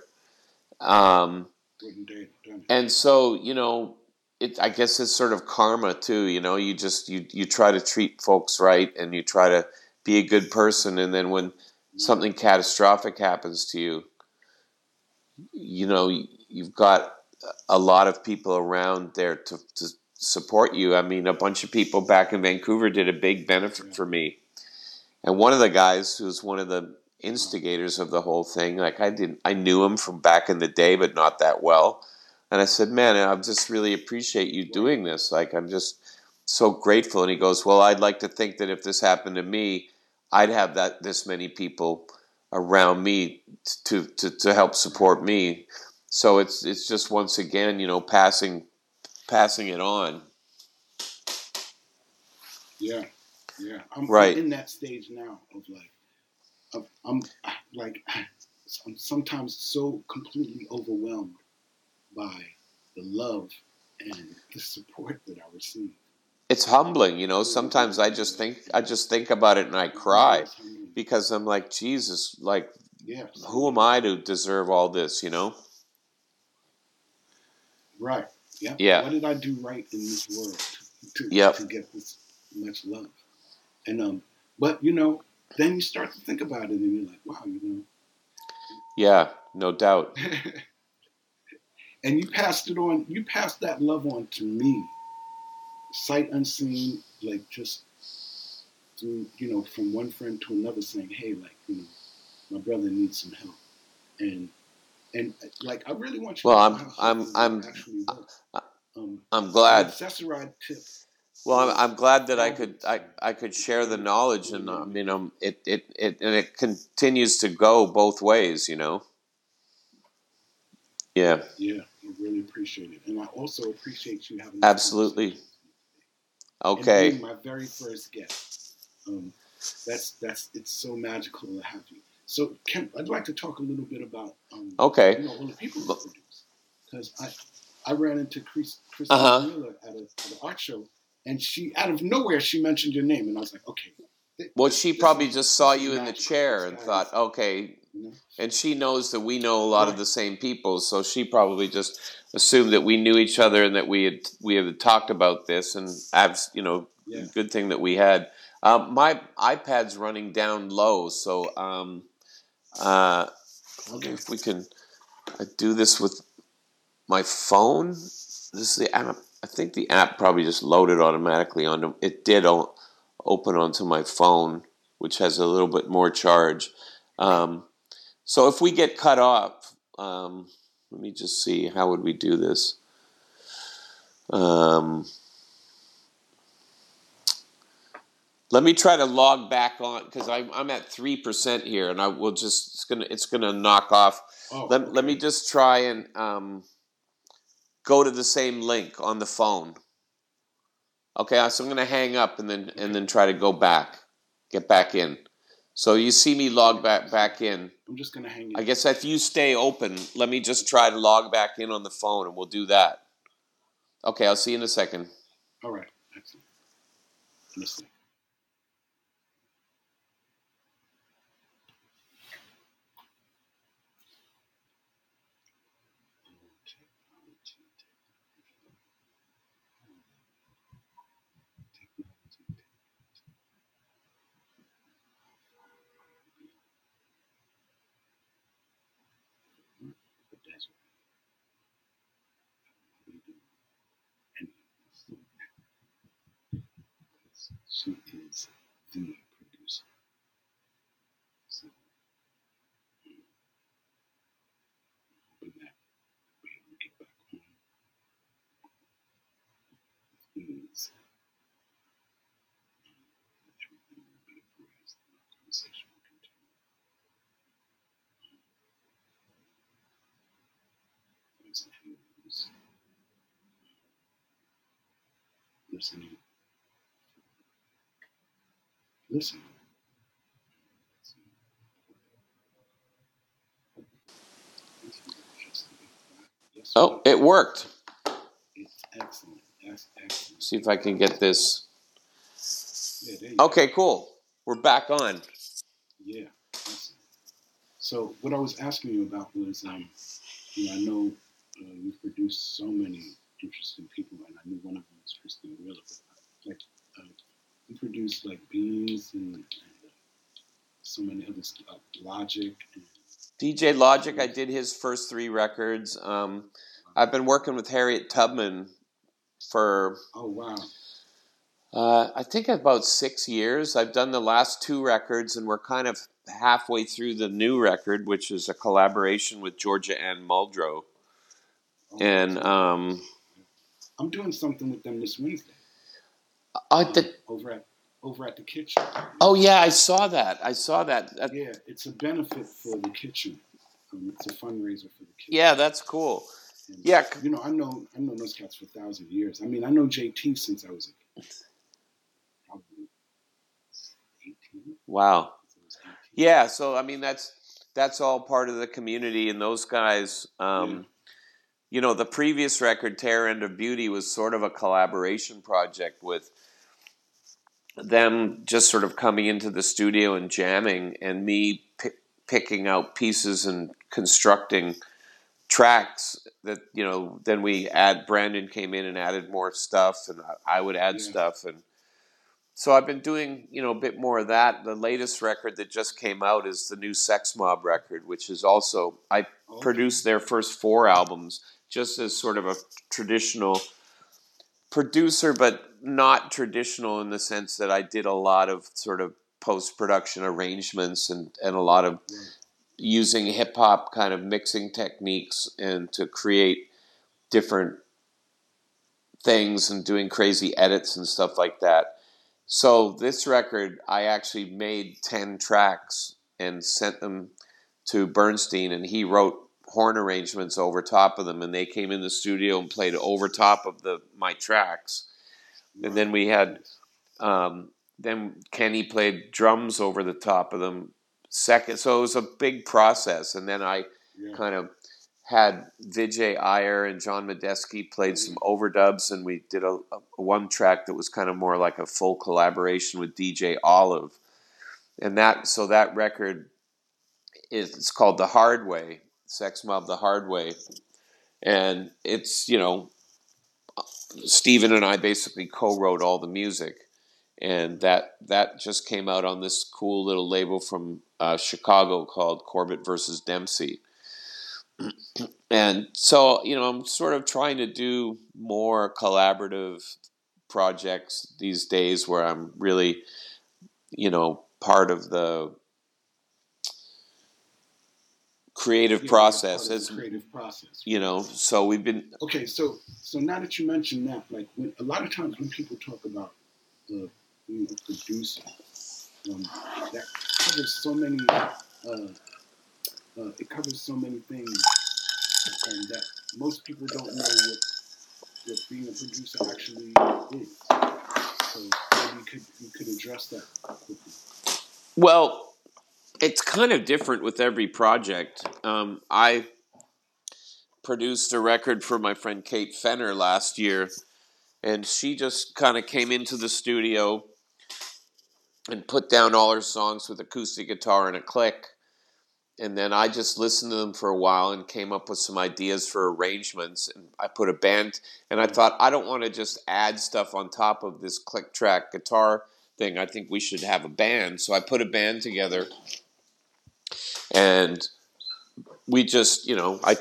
um,
Wouldn't they it?
and so you know it i guess it's sort of karma too you know you just you you try to treat folks right and you try to be a good person and then when something catastrophic happens to you you know you've got a lot of people around there to, to support you i mean a bunch of people back in vancouver did a big benefit for me and one of the guys who's one of the instigators of the whole thing like i didn't i knew him from back in the day but not that well and I said, "Man, I just really appreciate you doing this. Like, I'm just so grateful." And he goes, "Well, I'd like to think that if this happened to me, I'd have that this many people around me to to, to help support me." So it's it's just once again, you know, passing passing it on.
Yeah, yeah. I'm,
Right.
I'm in that stage now of like, I'm, I'm like, I'm sometimes so completely overwhelmed by the love and the support that I receive.
It's humbling, you know. Sometimes I just think I just think about it and I cry because I'm like, Jesus, like,
Yeah.
who am I to deserve all this, you know?
Right. Yeah.
Yeah.
What did I do right in this world to,
Yep.
to get this much love? And um, but you know, then you start to think about it, and you're like, wow, you know.
Yeah, no doubt.
and you passed it on. You passed that love on to me, sight unseen, like just through, you know, from one friend to another, saying, hey, like, you know, my brother needs some help, and and like I really want you.
Well,
to
I'm- I'm- I'm-
actually was. Um,
I'm glad. Well, I'm, I'm glad that I could I, I could share the knowledge, and I mean, um, it, it it and it continues to go both ways, you know. Yeah,
Yeah, I really appreciate it, and I also appreciate you having.
Absolutely. okay.
being my very first guest. Um, that's that's it's so magical to have you. So, Ken, I'd like to talk a little bit about um,
Okay.
you know all the people you produce because I I ran into Chris Chris
Uh-huh.
Wheeler at, a, at an art show, and she out of nowhere she mentioned your name, and I was like, okay. th-
Well,
this-
she
this
probably just saw you in the chair and thought, okay,
you know?
and she knows that we know a lot of the same people, so she probably just assumed that we knew each other and that we had we had talked about this, and I've you know,
Yeah.
good thing that we had. Um, my iPad's running down low, so um, uh, I if we can uh, do this with my phone. This is the app. I think the app probably just loaded automatically onto. It did o- open onto my phone, which has a little bit more charge. Um, so if we get cut off, um, let me just see. How would we do this? Um, let me try to log back on because I'm, I'm at three percent here, and I will just it's gonna it's gonna knock off.
Oh,
Let, let me just try and um, go to the same link on the phone. Okay, so I'm gonna hang up and then and then try to go back, get back in. So you see me log back back in.
I'm just gonna hang.
I guess if you stay open, let me just try to log back in on the phone, and we'll do that. Okay, I'll see you in a second.
All right. Excellent. do any of this. She is the producer. So, mm, hoping that we'll be able to get back on with ease. That everything will be abreast and our conversation will continue. Those of you who's listening, listen.
Oh, it worked.
it's excellent. That's excellent.
See if I can get this.
Yeah, there go.
Okay, cool. We're back on.
Yeah. So what I was asking you about was, um, you know, I know uh, you've produced so many interesting people, and I knew one of them was Christine Wheeler, but like, uh, you produced like Beans and, and uh, so many others, uh, Logic. And,
DJ Logic, I did his first three records. Um, I've been working with Harriet Tubman for
oh wow.
Uh, I think about six years. I've done the last two records, and we're kind of halfway through the new record, which is a collaboration with Georgia Ann Muldrow. And um,
I'm doing something with them this Wednesday
I th-
over at over at the kitchen.
oh yeah, I saw that. I saw that.
Yeah, it's a benefit for the kitchen. Um, it's a fundraiser for the kitchen.
yeah, that's cool.
And,
Yeah,
You know, I know I know those cats for a thousand years. I mean, I know JT since I was a kid. Probably eighteen.
wow.
since I was 18.
Yeah, so I mean that's that's all part of the community, and those guys. Um,
Yeah.
You know, the previous record, "Terror End of Beauty," was sort of a collaboration project with them just sort of coming into the studio and jamming, and me pi- picking out pieces and constructing tracks that you know. Then we add Brandon came in and added more stuff, and I- I would add
Yeah.
stuff and. So I've been doing, you know, a bit more of that. The latest record that just came out is the new Sex Mob record, which is also I
Okay.
produced their first four albums just as sort of a traditional producer, but not traditional in the sense that I did a lot of sort of post production arrangements and, and a lot of using hip hop kind of mixing techniques and to create different things and doing crazy edits and stuff like that. So this record, I actually made ten tracks and sent them to Bernstein, and he wrote horn arrangements over top of them, and they came in the studio and played over top of the my tracks. And then we had um, then Kenny played drums over the top of them. Second, so it was a big process, and then I
Yeah.
kind of had Vijay Iyer and John Medeski played some overdubs, and we did a, a one track that was kind of more like a full collaboration with DJ Olive, and that so that record is it's called The Hard Way, Sex Mob The Hard Way, and it's you know Steven and I basically co-wrote all the music, and that that just came out on this cool little label from uh, Chicago called Corbett versus Dempsey. And so, you know, I'm sort of trying to do more collaborative projects these days where I'm really, you know, part of the creative process. As
creative process.
you know, so we've been
Okay, so so now that you mentioned that, like when, a lot of times when people talk about uh, you know producer, um, that covers so many. Uh, uh, it covers so many things, and that most people don't know what what being a producer actually is. So maybe you could you could address that quickly.
Well, it's kind of different with every project. Um, I produced a record for my friend Kate Fenner last year, and she just kind of came into the studio and put down all her songs with acoustic guitar and a click. And then I just listened to them for a while and came up with some ideas for arrangements. And I put a band, and I thought, I don't want to just add stuff on top of this click track guitar thing. I think we should have a band. So I put a band together, and we just, you know, I,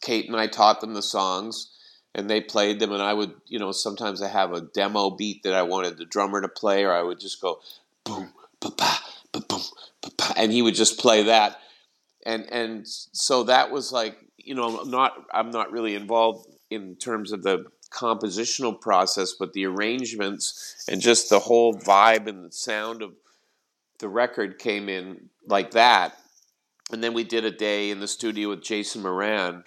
Kate and I taught them the songs, and they played them, and I would, you know, sometimes I have a demo beat that I wanted the drummer to play, or I would just go boom, ba ba, ba boom, ba ba, and he would just play that, and and so that was like, you know, I'm not I'm not really involved in terms of the compositional process, but the arrangements and just the whole vibe and the sound of the record came in like that. And then we did a day in the studio with Jason Moran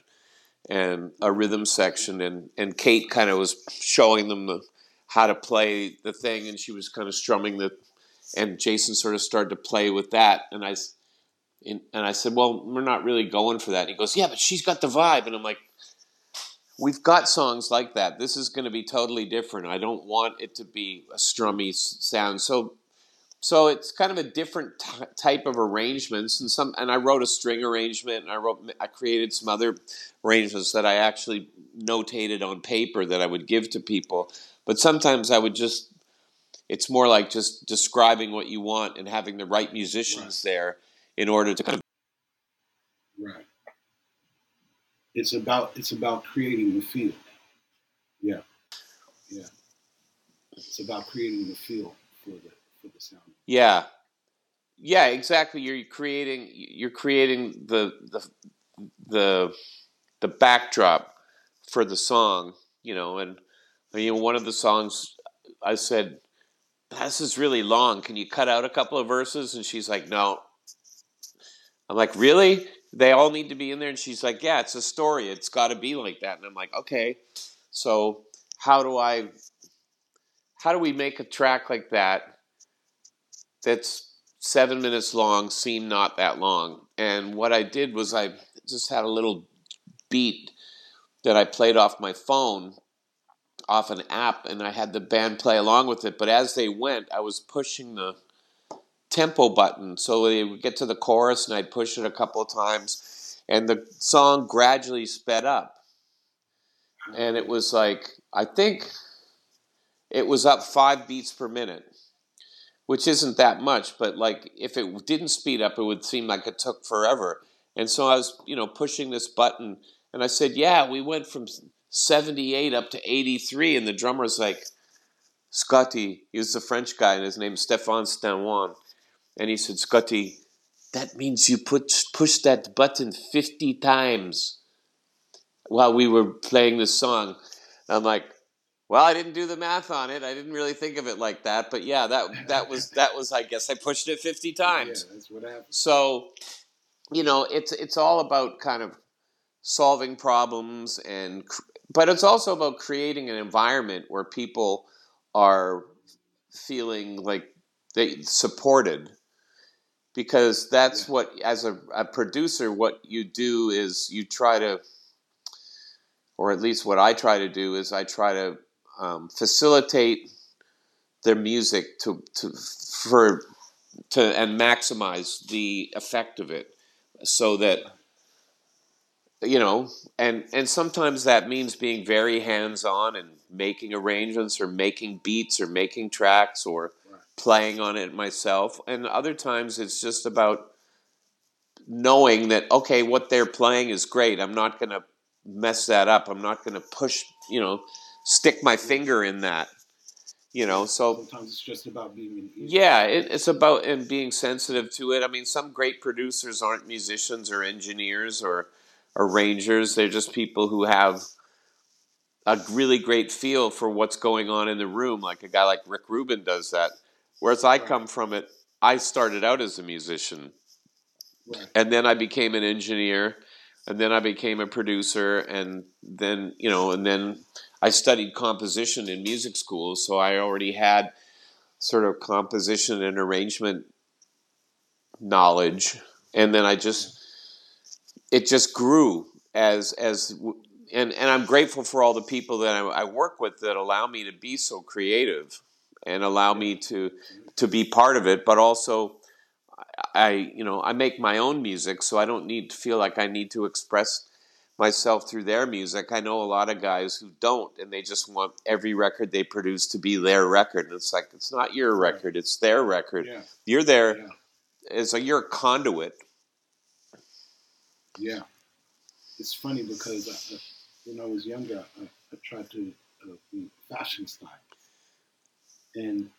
and a rhythm section, and, and Kate kind of was showing them the, how to play the thing, and she was kind of strumming the, and Jason sort of started to play with that, and I, and I said, well, we're not really going for that. And he goes, yeah, but she's got the vibe, and I'm like, we've got songs like that. This is going to be totally different. I don't want it to be a strummy sound. So, so it's kind of a different t- type of arrangements. And some, and I wrote a string arrangement, and I wrote, I created some other arrangements that I actually notated on paper that I would give to people. But sometimes I would just, it's more like just describing what you want and having the right musicians right. there in order to kind of.
Right it's about it's about creating the feel. Yeah, yeah. It's about creating the feel for the the sound.
Yeah, yeah, exactly. You're creating you're creating the the the the backdrop for the song, you know, and you know one of the songs I said this is really long. Can you cut out a couple of verses? And she's like, no. I'm like, really? they all need to be in there. And she's like, yeah, it's a story. It's got to be like that. And I'm like, okay. So how do I, how do we make a track like that that's seven minutes long, seem not that long? And what I did was I just had a little beat that I played off my phone off an app and I had the band play along with it. But as they went, I was pushing the tempo button. So they would get to the chorus and I'd push it a couple of times and the song gradually sped up. And it was like, I think it was up five beats per minute, which isn't that much, but like if it didn't speed up, it would seem like it took forever. And so I was, you know, pushing this button and I said, Yeah, we went from 78 up to 83. And the drummer's like, Scotty, he was the French guy, and his name's Stéphane San Juan and he said, Scotty, that means you put push that button 50 times while we were playing the song. I'm like, well, I didn't do the math on it. I didn't really think of it like that, but yeah, that that was that was I guess I pushed it 50 times.
Yeah, that's what happened.
So, you know, it's it's all about kind of solving problems and but it's also about creating an environment where people are feeling like they supported because that's yeah. what as a, a, producer what you do is you try to or at least what i try to do is i try to um, facilitate their music to, to for to and maximize the effect of it so that you know and and sometimes that means being very hands on and making arrangements or making beats or making tracks or playing on it myself. And other times it's just about knowing that, okay, what they're playing is great. I'm not going to mess that up. I'm not going to push, you know, stick my finger in that. You know, so
sometimes it's just about being.
Yeah, it, it's about and being sensitive to it. I mean, some great producers aren't musicians or engineers or arrangers. They're just people who have a really great feel for what's going on in the room. Like a guy like Rick Rubin does that. Whereas I come from it, I started out as a musician. Right. And then I became an engineer, and then I became a producer, and then, you know, and then I studied composition in music school, so I already had sort of composition and arrangement knowledge. And then I just, it just grew as, as, and, and I'm grateful for all the people that I, I work with that allow me to be so creative and allow me to to be part of it but also i you know i make my own music so i don't need to feel like i need to express myself through their music i know a lot of guys who don't and they just want every record they produce to be their record and it's like it's not your record it's their record
yeah.
you're there yeah. it's like you're a conduit
yeah it's funny because I, when i was younger I, I tried to uh, be fashion style, and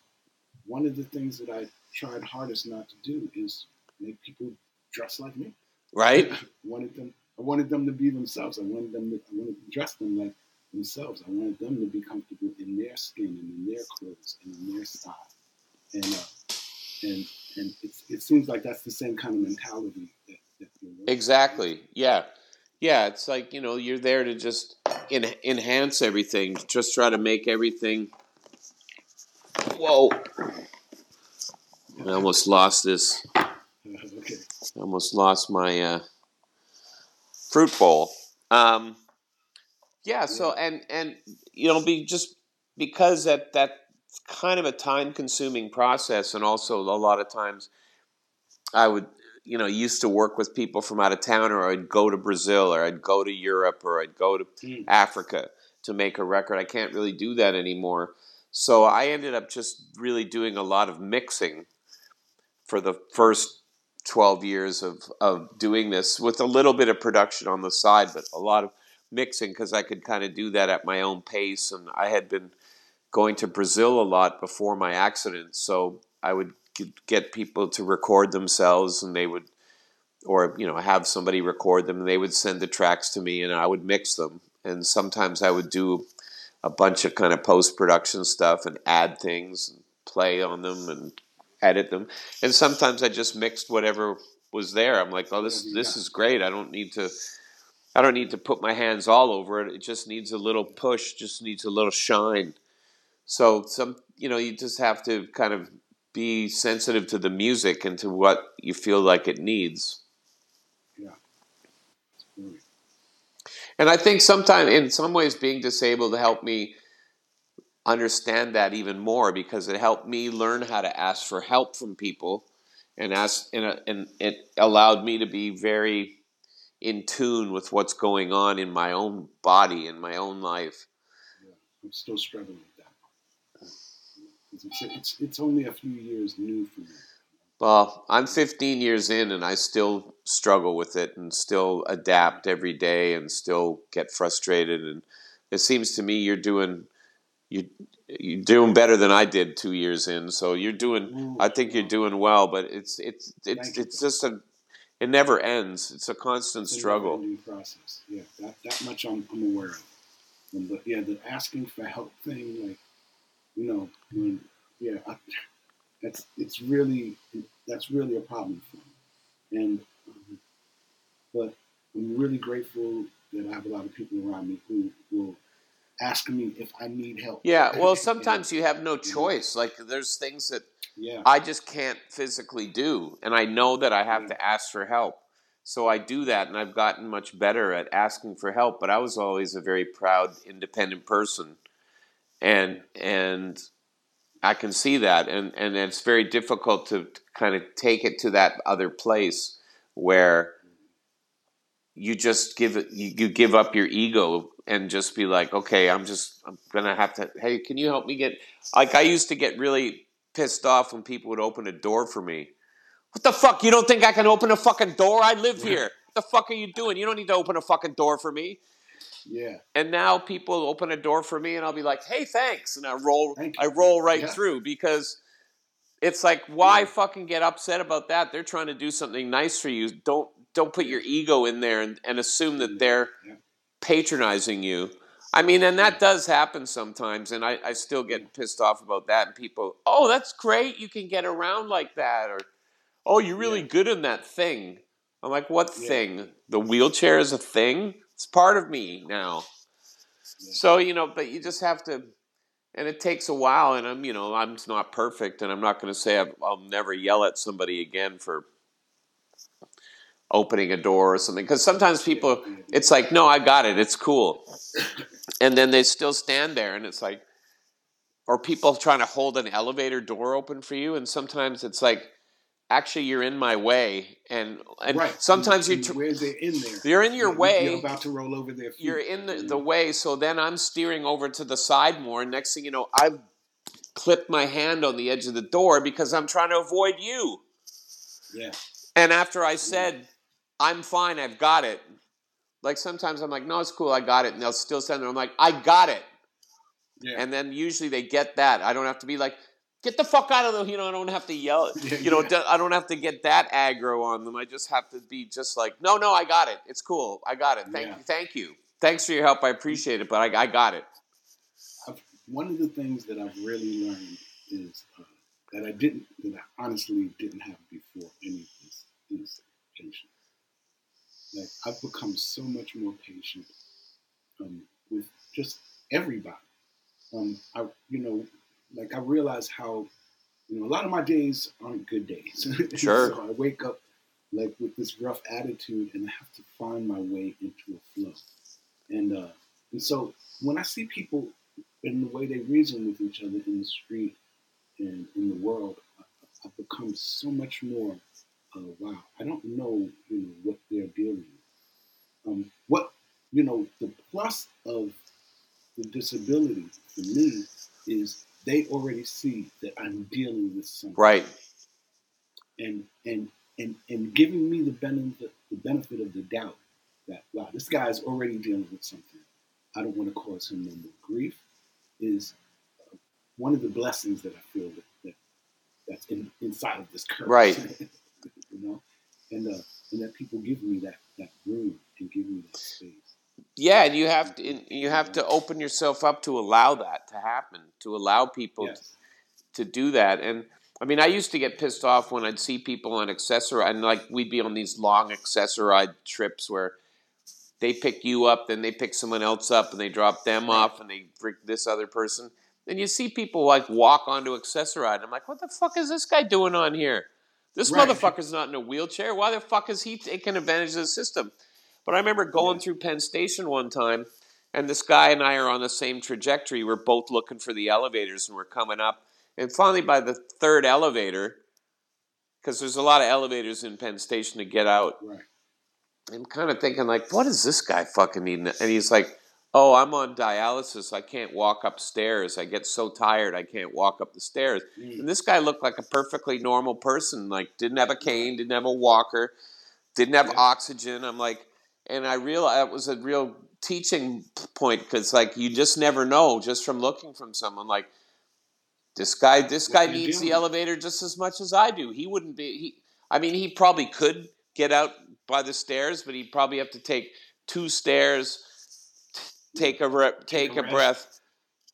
one of the things that I tried hardest not to do is make people dress like me.
Right.
I wanted them. I wanted them to be themselves. I wanted them. To, I wanted to dress them like themselves. I wanted them to be comfortable in their skin and in their clothes and in their style. And uh, and and it's, it seems like that's the same kind of mentality that, that you're working with.
Exactly. Yeah. Yeah. It's like, you know, you're there to just en- enhance everything, just try to make everything. Whoa. I almost lost this.
okay.
I almost lost my uh, fruit bowl. Um, yeah. So and and you know, be just because that that's kind of a time-consuming process, and also a lot of times I would you know used to work with people from out of town, or I'd go to Brazil, or I'd go to Europe, or I'd go to
Mm.
Africa to make a record. I can't really do that anymore. So I ended up just really doing a lot of mixing for the first 12 years of, of doing this with a little bit of production on the side, but a lot of mixing because I could kind of do that at my own pace. And I had been going to Brazil a lot before my accident. So I would get people to record themselves and they would, or, you know, have somebody record them and they would send the tracks to me and I would mix them. And sometimes I would do a bunch of kind of post production stuff and add things and play on them and edit them. And sometimes I just mixed whatever was there. I'm like, oh, this this is great. I don't need to. I don't need to put my hands all over it. It just needs a little push. Just needs a little shine. So some, you know, you just have to kind of be sensitive to the music and to what you feel like it needs.
Brilliant.
And I think sometimes, in some ways, being disabled helped me understand that even more because it helped me learn how to ask for help from people, and ask, and, uh, and it allowed me to be very in tune with what's going on in my own body in my own life.
I'm still struggling with that It's, it's, it's only a few years new for me.
Well, I'm 15 years in, and I still struggle with it, and still adapt every day, and still get frustrated. And it seems to me you're doing you you're doing better than I did two years in. So you're doing. I think you're doing well, but it's it's it's it's just a. It never ends. It's a constant
It's a
struggle.
process. Yeah, that, that much I'm, I'm aware of. And but yeah, the asking for help thing, like you know, when yeah, I, that's it's really that's really a problem for me. And um, but I'm really grateful that I have a lot of people around me who will ask me if I need help.
Yeah. Well, sometimes you have no choice. Like there's things that
yeah,
I just can't physically do, and I know that I have to ask for help. So I do that, and I've gotten much better at asking for help. But I was always a very proud, independent person, and and I can see that, and and it's very difficult to kind of take it to that other place where you just give it, you, you give up your ego and just be like, okay, I'm just I'm gonna have to. Hey, can you help me get? Like I used to get really pissed off when people would open a door for me. What the fuck? You don't think I can open a fucking door? I live here. What the fuck are you doing? You don't need to open a fucking door for me.
yeah,
And now people open a door for me, and I'll be like, "Hey, thanks," and I roll, I roll right
Yeah.
through because it's like, why
Yeah.
fucking get upset about that? They're trying to do something nice for you. Don't don't put your ego in there and, and assume that mm-hmm.
they're
patronizing you. I mean, and that does happen sometimes, and I, I still get mm-hmm. pissed off about that. And people, oh, that's great, you can get around like that, or oh, you're really
Yeah.
good in that thing. I'm like, what
Yeah.
thing? The wheelchair is a thing. It's part of me now.
Yeah.
So you know, but you just have to, and it takes a while. And I'm, you know, I'm not perfect, and I'm not going to say I've, I'll never yell at somebody again for opening a door or something. Because sometimes people, it's like, no, I got it. It's cool, and then they still stand there, and it's like, or people trying to hold an elevator door open for you, and sometimes it's like, actually, you're in my way, and and
right.
sometimes
and,
you. Tr-
and where's they in there?
you're in your
You're-
way
You're about to roll over there
you're in the, the
mm-hmm.
way so then i'm steering over to the side more and next thing you know i've clipped my hand on the edge of the door because i'm trying to avoid you
Yeah.
and after i said i'm fine i've got it like sometimes I'm like, no, it's cool, I got it, and they'll still send it. I'm like, I got it,
Yeah.
and then usually they get that. I don't have to be like, get the fuck out of the, you know, I don't have to yell,
Yeah,
you know,
yeah.
I don't have to get that aggro on them. I just have to be just like, no, no, I got it. It's cool, I got it. Thank you, thank you, thanks for your help. I appreciate it, but I, I got it.
I've, one of the things that I've really learned is uh, that I didn't, that I honestly didn't have before any of this, patience. Like I've become so much more patient um, with just everybody. Um, I, you know, like I realize how, you know, a lot of my days aren't good days.
Sure.
so I wake up like with this rough attitude, and I have to find my way into a flow. And uh, and so when I see people in the way they reason with each other in the street and in the world, I, I've become so much more. Uh, wow, I don't know, you know, what they're dealing with. Um, what you know, the plus of the disability for me is they already see that I'm dealing with something,
Right.
and and and and giving me the benefit the benefit of the doubt that wow, this guy's already dealing with something. I don't want to cause him no more grief. Is uh, one of the blessings that I feel that, that that's in, inside of this curse,
Right.
you know, and uh, and that people give me that that room and give me that space.
Yeah, and you have to you have to open yourself up to allow that to happen, to allow people
Yes.
to do that. And I mean, I used to get pissed off when I'd see people on accessor and like we'd be on these long Access-A-Ride trips where they pick you up, then they pick someone else up, and they drop them
Right.
off, and they bring this other person. And you see people like walk onto Access-A-Ride. And I'm like, what the fuck is this guy doing on here? This
Right.
motherfucker's not in a wheelchair. Why the fuck is he taking advantage of the system? But I remember going
Yeah.
through Penn Station one time, and this guy and I are on the same trajectory. We're both looking for the elevators, and we're coming up. And finally, by the third elevator, because there's a lot of elevators in Penn Station to get out,
Right.
I'm kind of thinking like, what does this guy fucking need? And he's like, oh, I'm on dialysis. I can't walk upstairs. I get so tired. I can't walk up the stairs.
Mm.
And this guy looked like a perfectly normal person. Like didn't have a cane, didn't have a walker, didn't have
Yeah.
oxygen. I'm like, and I realized it was a real teaching point because like you just never know just from looking from someone like this guy this
What
guy needs the elevator just as much as I do. He wouldn't be he I mean he probably could get out by the stairs, but he'd probably have to take two stairs, take a re- take,
a
a
rest.
breath,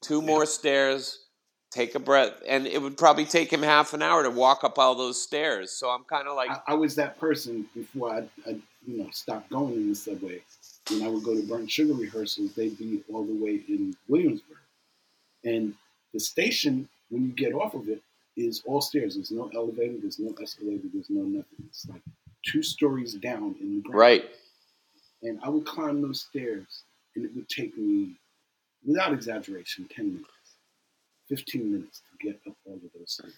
two
Yeah.
more stairs, take a breath, and it would probably take him half an hour to walk up all those stairs. So I'm kind of like,
I, I was that person before I, I, you know, stopped going in the subway. When I would go to Burnt Sugar rehearsals, they'd be all the way in Williamsburg, and the station when you get off of it is all stairs. There's no elevator. There's no escalator. There's no nothing. It's like two stories down in the ground.
right,
And I would climb those stairs, and it would take me, without exaggeration, ten minutes, fifteen minutes to get up all of those stairs.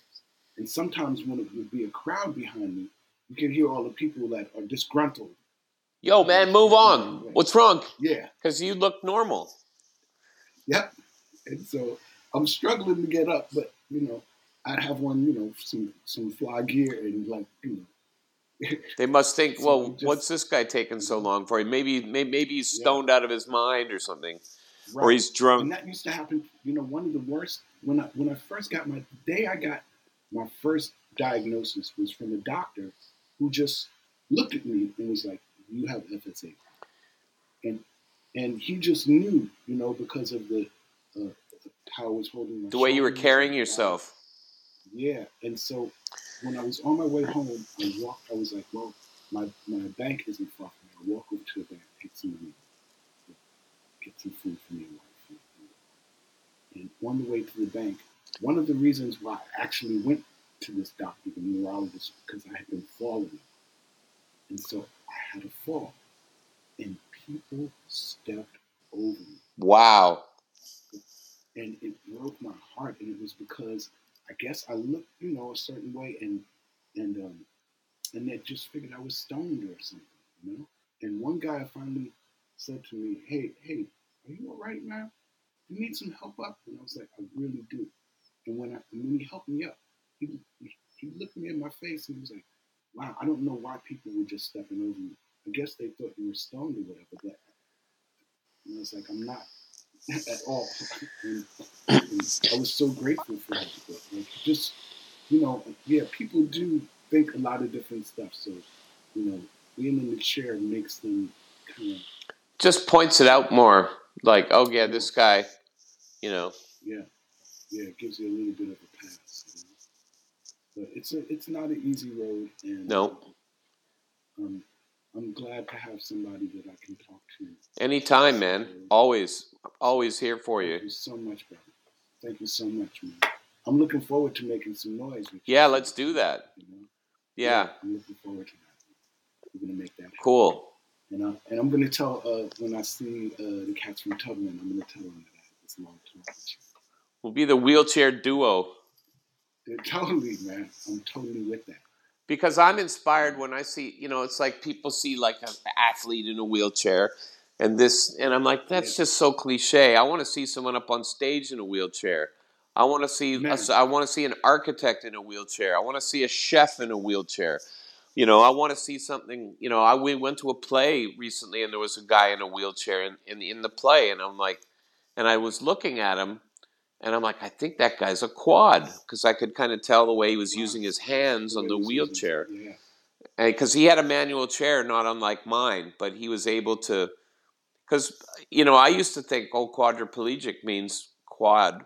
And sometimes when it would be a crowd behind me, you could hear all the people that are disgruntled.
yo man, move on. What's wrong?
Yeah,
Because you look normal.
yep. And so I'm struggling to get up, but you know, I'd have one, you know, some some fly gear and like, you know,
They must think, well,
just-
what's this guy taking so long for? Maybe, maybe, maybe he's
Yeah.
stoned out of his mind or something, or he's drunk.
And that used to happen. You know, one of the worst when I when I first got my day I got my first diagnosis was from a doctor who just looked at me and was like, "You have FSA," and and he just knew, you know, because of the uh, how I was holding my
the way you were carrying yourself.
Yeah, and so when I was on my way home, I walked. I was like, "Well, my my bank isn't far from me. I walk over to the bank, take some money, get some food for me and wife." And on the way to the bank, one of the reasons why I actually went to this doctor, the neurologist, because I had been falling, and so I had a fall, and people stepped over me
Wow.
and it broke my heart and it was because i guess i looked you know a certain way and and um and they just figured i was stoned or something you know and one guy finally said to me hey hey are you all right man? you need some help up and i was like i really do and when i when he helped me up he, he he looked me in my face and he was like wow i don't know why people were just stepping over me I guess they thought you were stoned or whatever. But and I was like, I'm not at all. And, and I was so grateful for that. Like, just you know, yeah, people do think a lot of different stuff. So you know, being in the chair makes them kind of
Just points it out more. Like, oh yeah, this guy, you know.
yeah, yeah, it gives you a little bit of a pass. You know? But it's a it's not an easy road, and
No.
um, I'm glad to have somebody that I can talk to.
Anytime, man. Always, always here for you.
Thank
you.
so much, brother. Thank you so much, man. I'm looking forward to making some noise with you.
Yeah, let's do that.
You know?
Yeah,
I'm looking forward to that. We're gonna make that happen.
cool.
And, I, and I'm gonna tell uh, when I see uh, the cats from Tubman, I'm gonna tell them that it's a long talk.
We'll be the wheelchair duo.
Yeah, Totally, man. I'm totally with that.
Because I'm inspired when I see, you know, it's like people see like an athlete in a wheelchair and this, and I'm like, that's just so cliche. I want to see someone up on stage in a wheelchair. I want to see,
Man.
I want to see an architect in a wheelchair. I want to see a chef in a wheelchair. You know, I want to see something. You know, I we went to a play recently, and there was a guy in a wheelchair in, in in the play, and I'm like, and I was looking at him, and I'm like, I think that guy's a quad because I could kind of tell the way he was using his hands on the
Way to see
wheelchair.
Yeah.
because he had a manual chair, not unlike mine, but he was able to. Because you know, I used to think, oh, quadriplegic means quad,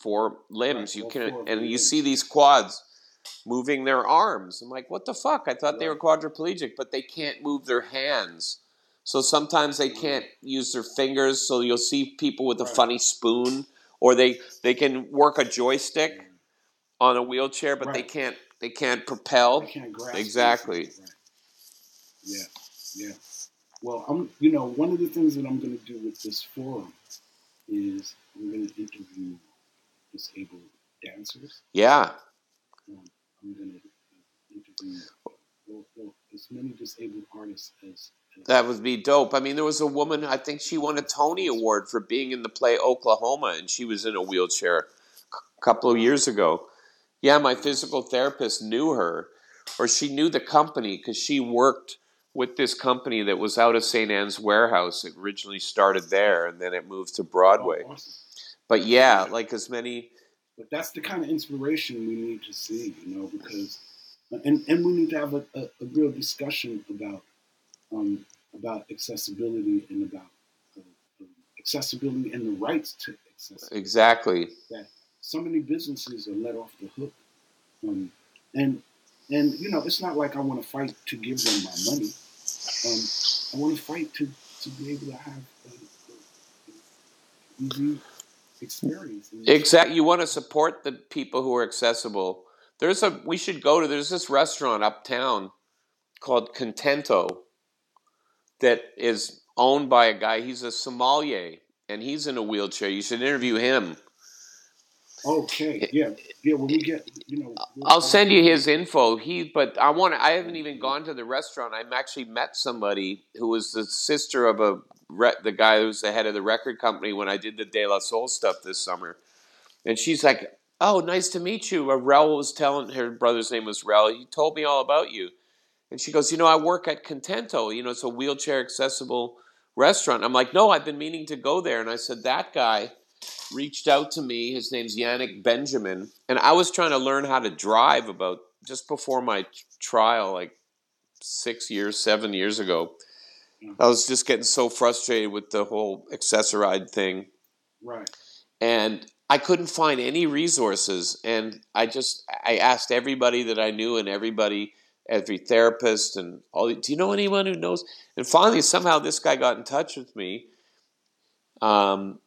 four limbs.
Right,
you can, and you see these quads moving their arms. I'm like, what the fuck? I thought they were quadriplegic, but they can't move their hands. So sometimes they can't use their fingers. So you'll see people with a funny spoon, or they they can work a joystick on a wheelchair, but they can't they can't propel.
They can't
Exactly.
Right. Yeah, yeah. Well, I'm. You know, one of the things that I'm going to do with this forum is I'm going to interview disabled dancers.
Yeah.
Um, I'm going to interview well, well, as many disabled artists as.
That would be dope. I mean, there was a woman, I think she won a Tony Award for being in the play Oklahoma, and she was in a wheelchair a couple of years ago. Yeah, my physical therapist knew her, or she knew the company because she worked with this company that was out of St. Ann's Warehouse. It originally started there, and then it moved to Broadway.
Oh, awesome.
But yeah, like as many.
But that's the kind of inspiration we need to see, you know, because and and we need to have a, a, a real discussion about um, about accessibility and about uh, um, accessibility and the rights to accessibility.
Exactly.
That So many businesses are let off the hook, um, and and you know, it's not like I want to fight to give them my money. Um, I want to fight to to be able to have a, a easy experience.
Exactly. You want to support the people who are accessible. There's a we should go to. There's this restaurant uptown called Contento that is owned by a guy. He's a sommelier and he's in a wheelchair. You should interview him.
Okay, yeah, yeah. When we get, you know,
I'll send you his info. He, but I want. I haven't even gone to the restaurant. I've actually met somebody who was the sister of a the guy who was the head of the record company when I did the De La Soul stuff this summer, and she's like, "Oh, nice to meet you." Rel was telling her brother's name was Rel. He told me all about you, and she goes, "You know, I work at Contento. You know, it's a wheelchair accessible restaurant." I'm like, "No, I've been meaning to go there," and I said that guy reached out to me. His name's Yannick Benjamin, and I was trying to learn how to drive about just before my trial, like six years, seven years ago. Mm. I was just getting so frustrated with the whole Access-A-Ride thing,
right,
and I couldn't find any resources. And I just I asked everybody that I knew, and everybody, every therapist, and all. Do you know anyone who knows? And finally, somehow, this guy got in touch with me. Um,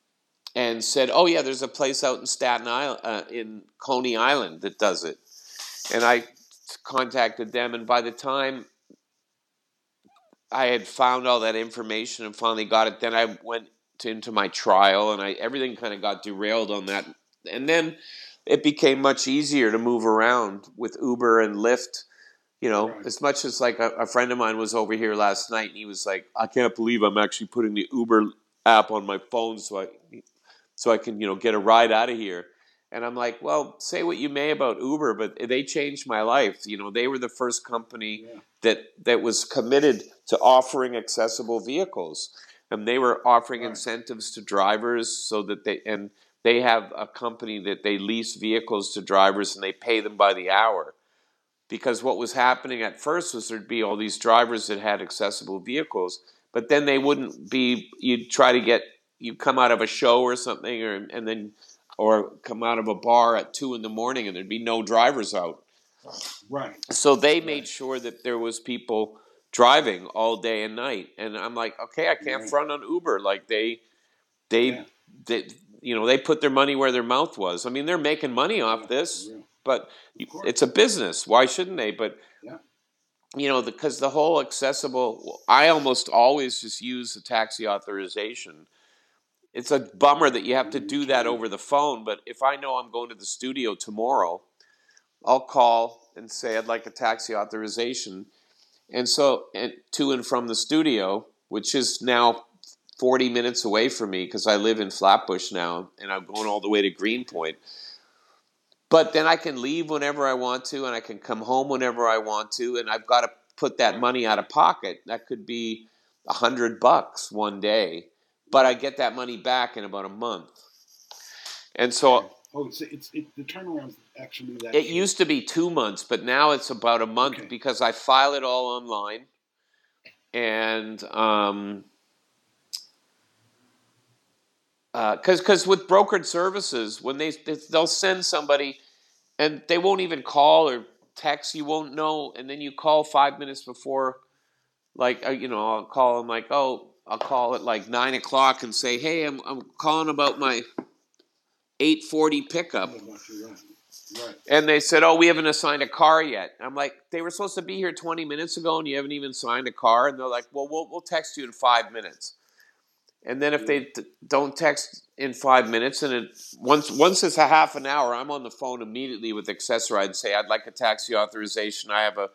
and said, "Oh yeah, there's a place out in Staten Island, uh, in Coney Island, that does it." And I contacted them, and by the time I had found all that information and finally got it, then I went to, into my trial, and I everything kind of got derailed on that. And then it became much easier to move around with Uber and Lyft. You know,
Right.
as much as like a, a friend of mine was over here last night, and he was like, "I can't believe I'm actually putting the Uber app on my phone so I so I can you know get a ride out of here." And I'm like, well, say what you may about Uber, but they changed my life. You know, they were the first company
Yeah.
that that was committed to offering accessible vehicles, and they were offering
Right.
incentives to drivers so that they and they have a company that they lease vehicles to drivers and they pay them by the hour. Because what was happening at first was there'd be all these drivers that had accessible vehicles, but then they wouldn't be. You'd try to get you come out of a show or something, or and then or come out of a bar at two in the morning and there'd be no drivers out.
Right.
So they made sure that there was people driving all day and night, and I'm like, okay, I can't
Right.
front on Uber. Like they, they,
Yeah.
they, you know, they put their money where their mouth was. I mean, they're making money oh, off
Yeah,
this. But it's a business. Why shouldn't they? But
Yeah.
you know, because the whole accessible, I almost always just use a taxi authorization. It's a bummer that you have to do that over the phone, but if I know I'm going to the studio tomorrow, I'll call and say I'd like a taxi authorization. And so, and to and from the studio, which is now 40 minutes away from me because I live in Flatbush now and I'm going all the way to Greenpoint. But then I can leave whenever I want to and I can come home whenever I want to and I've got to put that money out of pocket. That could be a hundred bucks one day, but I get that money back in about a month. And so
Oh, it's it's it, the turnaround's actually that.
it
short.
used to be two months, but now it's about a month
Okay.
because I file it all online. And um, because because with brokered services, when they they'll send somebody and they won't even call or text, you won't know, and then you call five minutes before, like uh, you know, I'll call them like, oh, I'll call at like nine o'clock and say, hey, I'm I'm calling about my eight forty pickup.
Right.
And they said, "Oh, we haven't assigned a car yet." I'm like, "They were supposed to be here 20 minutes ago, and you haven't even signed a car." And they're like, "Well, we'll, we'll text you in five minutes." And then if mm. they t- don't text in five minutes, and it, once once it's a half an hour, I'm on the phone immediately with Access-A-Ride and say, "I'd like a taxi authorization. I have a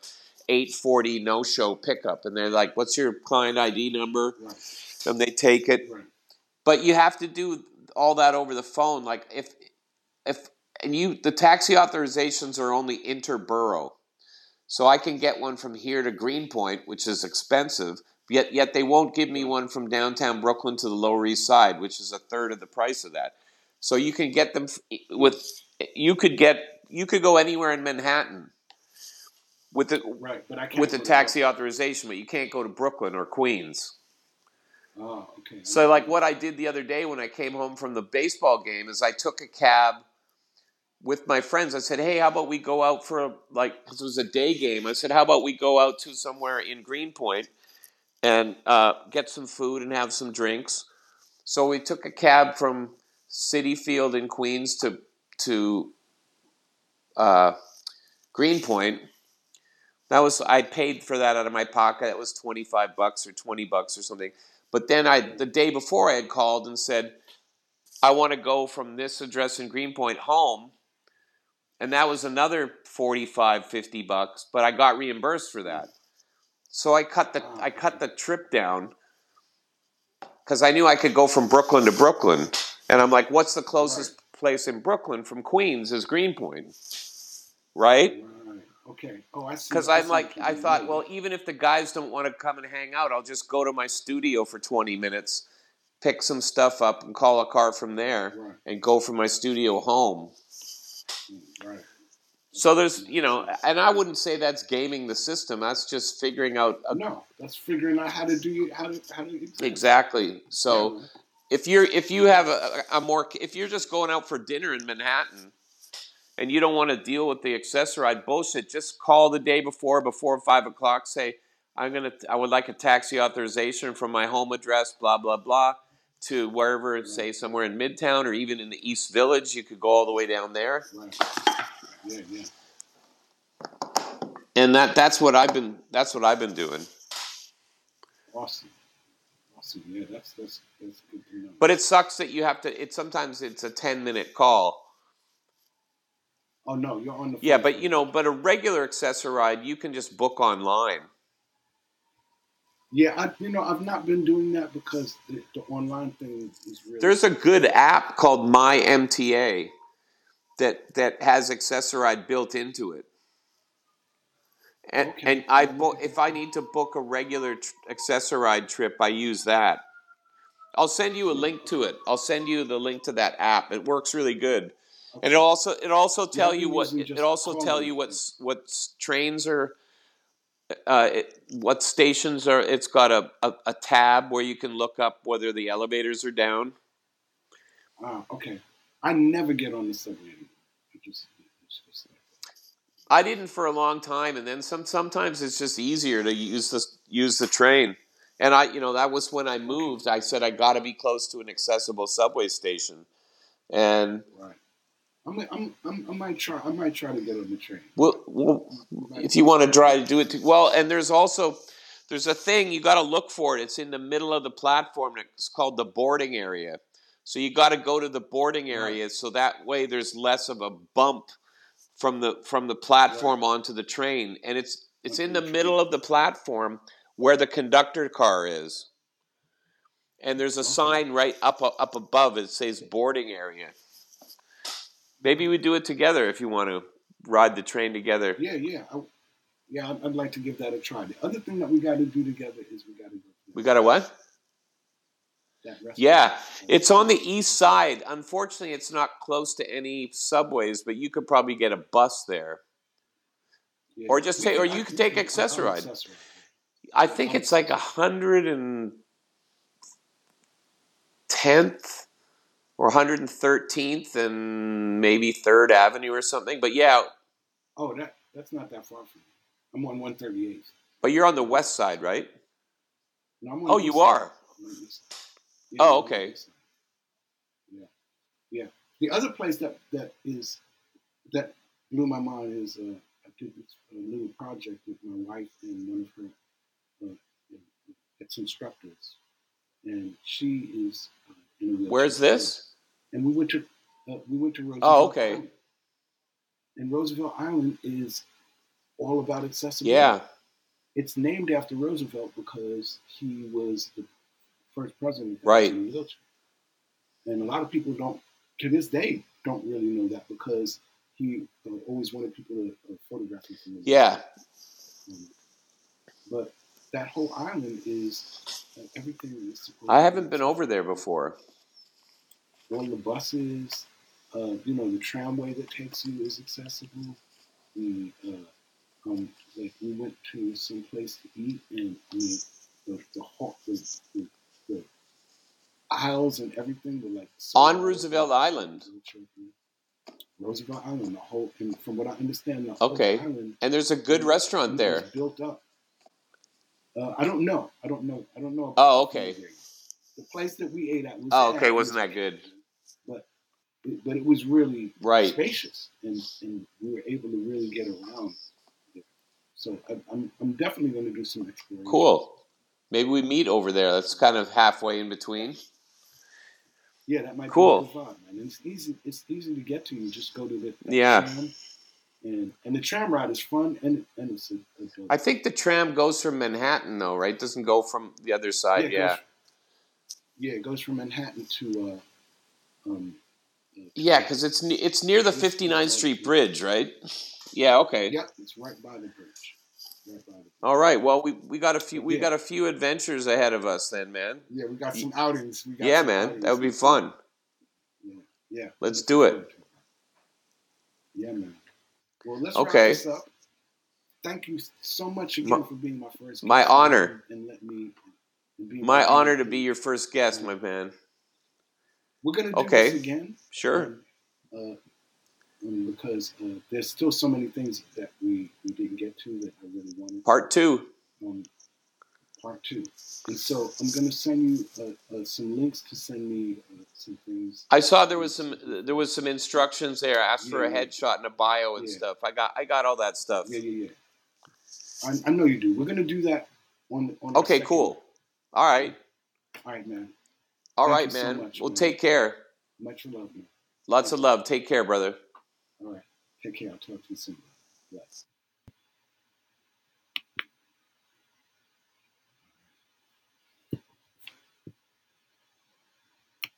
840 no show pickup." And they're like, "What's your client ID number?"
Right.
And they take it,
Right.
but you have to do all that over the phone like if if and you the taxi authorizations are only interborough so i can get one from here to greenpoint which is expensive yet yet they won't give me one from downtown brooklyn to the lower east side which is a third of the price of that so you can get them with you could get you could go anywhere in manhattan with the
Right. But I can't.
with the taxi authorization but you can't go to brooklyn or queens
Oh, okay.
So, like, what I did the other day when I came home from the baseball game is I took a cab with my friends. I said, "Hey, how about we go out for a, like 'cause it was a day game?" I said, "How about we go out to somewhere in Greenpoint and uh, get some food and have some drinks?" So we took a cab from Citi Field in Queens to to uh, Greenpoint. That was I paid for that out of my pocket. It was twenty five bucks or twenty bucks or something. But then I the day before I had called and said, I want to go from this address in Greenpoint home. And that was another 45, 50 bucks, but I got reimbursed for that. So I cut the I cut the trip down because I knew I could go from Brooklyn to Brooklyn. And I'm like, what's the closest place in Brooklyn from Queens is Greenpoint. Right?
Right. Okay. Oh, I see.
Because I'm like, I thought, well, even if the guys don't want to come and hang out, I'll just go to my studio for 20 minutes, pick some stuff up, and call a car from there,
Right.
and go from my studio home.
Mm, Right.
So there's, you know, and I wouldn't say that's gaming the system. That's just figuring out a,
No, that's figuring out how to do how to how to
exactly. So
Yeah.
if you're if you have a, a more if you're just going out for dinner in Manhattan and you don't want to deal with the Access-A-Ride bullshit, just call the day before before five o'clock. Say I'm gonna I would like a taxi authorization from my home address, blah blah blah, to wherever say somewhere in Midtown or even in the East Village. You could go all the way down there,
Right. Yeah, yeah.
and that that's what I've been that's what I've been doing.
Awesome. Awesome. Yeah, that's that's that's good to know.
But it sucks that you have to. It sometimes it's a ten minute call.
oh no, you're on the
Yeah, but you know, but a regular Access-A-Ride you can just book online.
Yeah, I you know I've not been doing that because the, the online thing is really
There's a good app called My MTA that that has Access-a-Ride built into it. And
Okay.
and I bo- if I need to book a regular tr- Access-a-Ride trip, I use that. I'll send you a link to it. I'll send you the link to that app. It works really good. And it also it also tell you what
using
it also tell you what's what trains are uh, it, what stations are it's got a, a, a tab where you can look up whether the elevators are down
Ah, okay. I never get on the subway anymore. I just, it's just like,
i didn't for a long time and then some sometimes it's just easier to use the use the train and i you know that was when i moved i said i got to be close to an accessible subway station and
right. I'm, I'm, I'm, I might try. I might try to get on the train.
Well, well if you want to try to do it, too, well, and there's also there's a thing you got to look for it. It's in the middle of the platform. It's called the boarding area. So you got to go to the boarding area, so that way there's less of a bump from the from the platform onto the train, and it's it's in the middle of the platform where the conductor car is. And there's a sign right up up above. It says boarding area. Maybe we do it together if you want to ride the train together.
Yeah, yeah, I, yeah. I'd, I'd like to give that a try. The other thing that we got to do together is we got to go. to
We got a what? Yeah, it's on the east side. Unfortunately, it's not close to any subways, but you could probably get a bus there.
Yeah.
or just take- or you could take
I- I-
Access-a-Ride.
Access-a-Ride.
I think it's like a hundred and tenth or hundred and thirteenth and maybe Third Avenue or something. But yeah,
Oh, that that's not that far from me. I'm on 138.
but you're on the west side, right?
No,
Oh, you
side.
are?
I'm on the east side. Yeah,
Oh,
I'm on the
okay.
Yeah, yeah. The other place that that is that blew my mind is uh, I did this uh, little project with my wife and one of her uh, ex instructors, and she is uh, in a.
Where's this?
And we went to uh, we went to Roosevelt.
Oh, okay.
Island. And Roosevelt Island is all about accessibility.
Yeah.
It's named after Roosevelt because he was the first president
Right.
in. And a lot of people don't, to this day, don't really know that because he uh, always wanted people to uh, photograph him from
Yeah.
Um, but that whole island is uh, everything is supposed
I haven't
be
been over there before.
all the buses, uh, you know, the tramway that takes you is accessible. We, uh, um, like we went to some place to eat, and I mean, the the, the, the, the aisles and everything were like so
On Roosevelt Island.
Roosevelt Island, the whole, and from what I understand, the whole
Okay.
island
And there's a good restaurant there.
built up. Uh, I don't know. I don't know. I don't know.
Oh, okay.
The place that we ate at was.
Oh, okay, wasn't that good?
But it, but it was really
Right.
spacious, and, and we were able to really get around. So I, I'm I'm definitely going to do some exploration.
Cool. Maybe we meet over there. That's kind of halfway in between.
Yeah, that might
Cool.
be a good vibe, man. And it's easy. It's easy to get to. You just go to the
Yeah.
tram, and and the tram ride is fun, and and it's a, a dope-
I think the tram goes from Manhattan, though, right? It Doesn't go from the other side. Yeah.
goes- yeah, it goes from Manhattan to uh, um,
Yeah, because it's it's near the 59th Street Bridge, right? Yeah. Okay.
yeah, it's right by the bridge. Right by the bridge.
All right. Well, we, we got a few we
Yeah.
got a few adventures ahead of us, then, man.
Yeah, we got some outings. We got
Yeah,
some
man.
outings.
That would be fun.
Yeah, yeah.
Let's do it.
Yeah, man. Well, let's
Okay.
wrap this up. Thank you so much again
My-
for being my first.
my honor.
And, and let me. be
My
my
honor to be your first guest, my man.
We're gonna do
Okay.
this again.
Sure.
Um, uh, um, because uh, there's still so many things that we, we didn't get to that I really wanted.
Part two.
um, part two. And so I'm going to send you uh, uh, some links to send me uh, some things.
I saw there was some there was some instructions there. I Asked for a
Yeah, yeah.
headshot and a bio and
Yeah.
stuff. I got I got all that stuff.
Yeah, yeah, yeah. I, I know you do. We're going to do that on on.
Okay. Cool. All right.
All right, man.
All
Thank
right,
you so
man.
much,
well,
man.
take care.
Much love, man.
Lots of love. Take care, brother.
All right. Take care. I'll talk to you soon. Bless.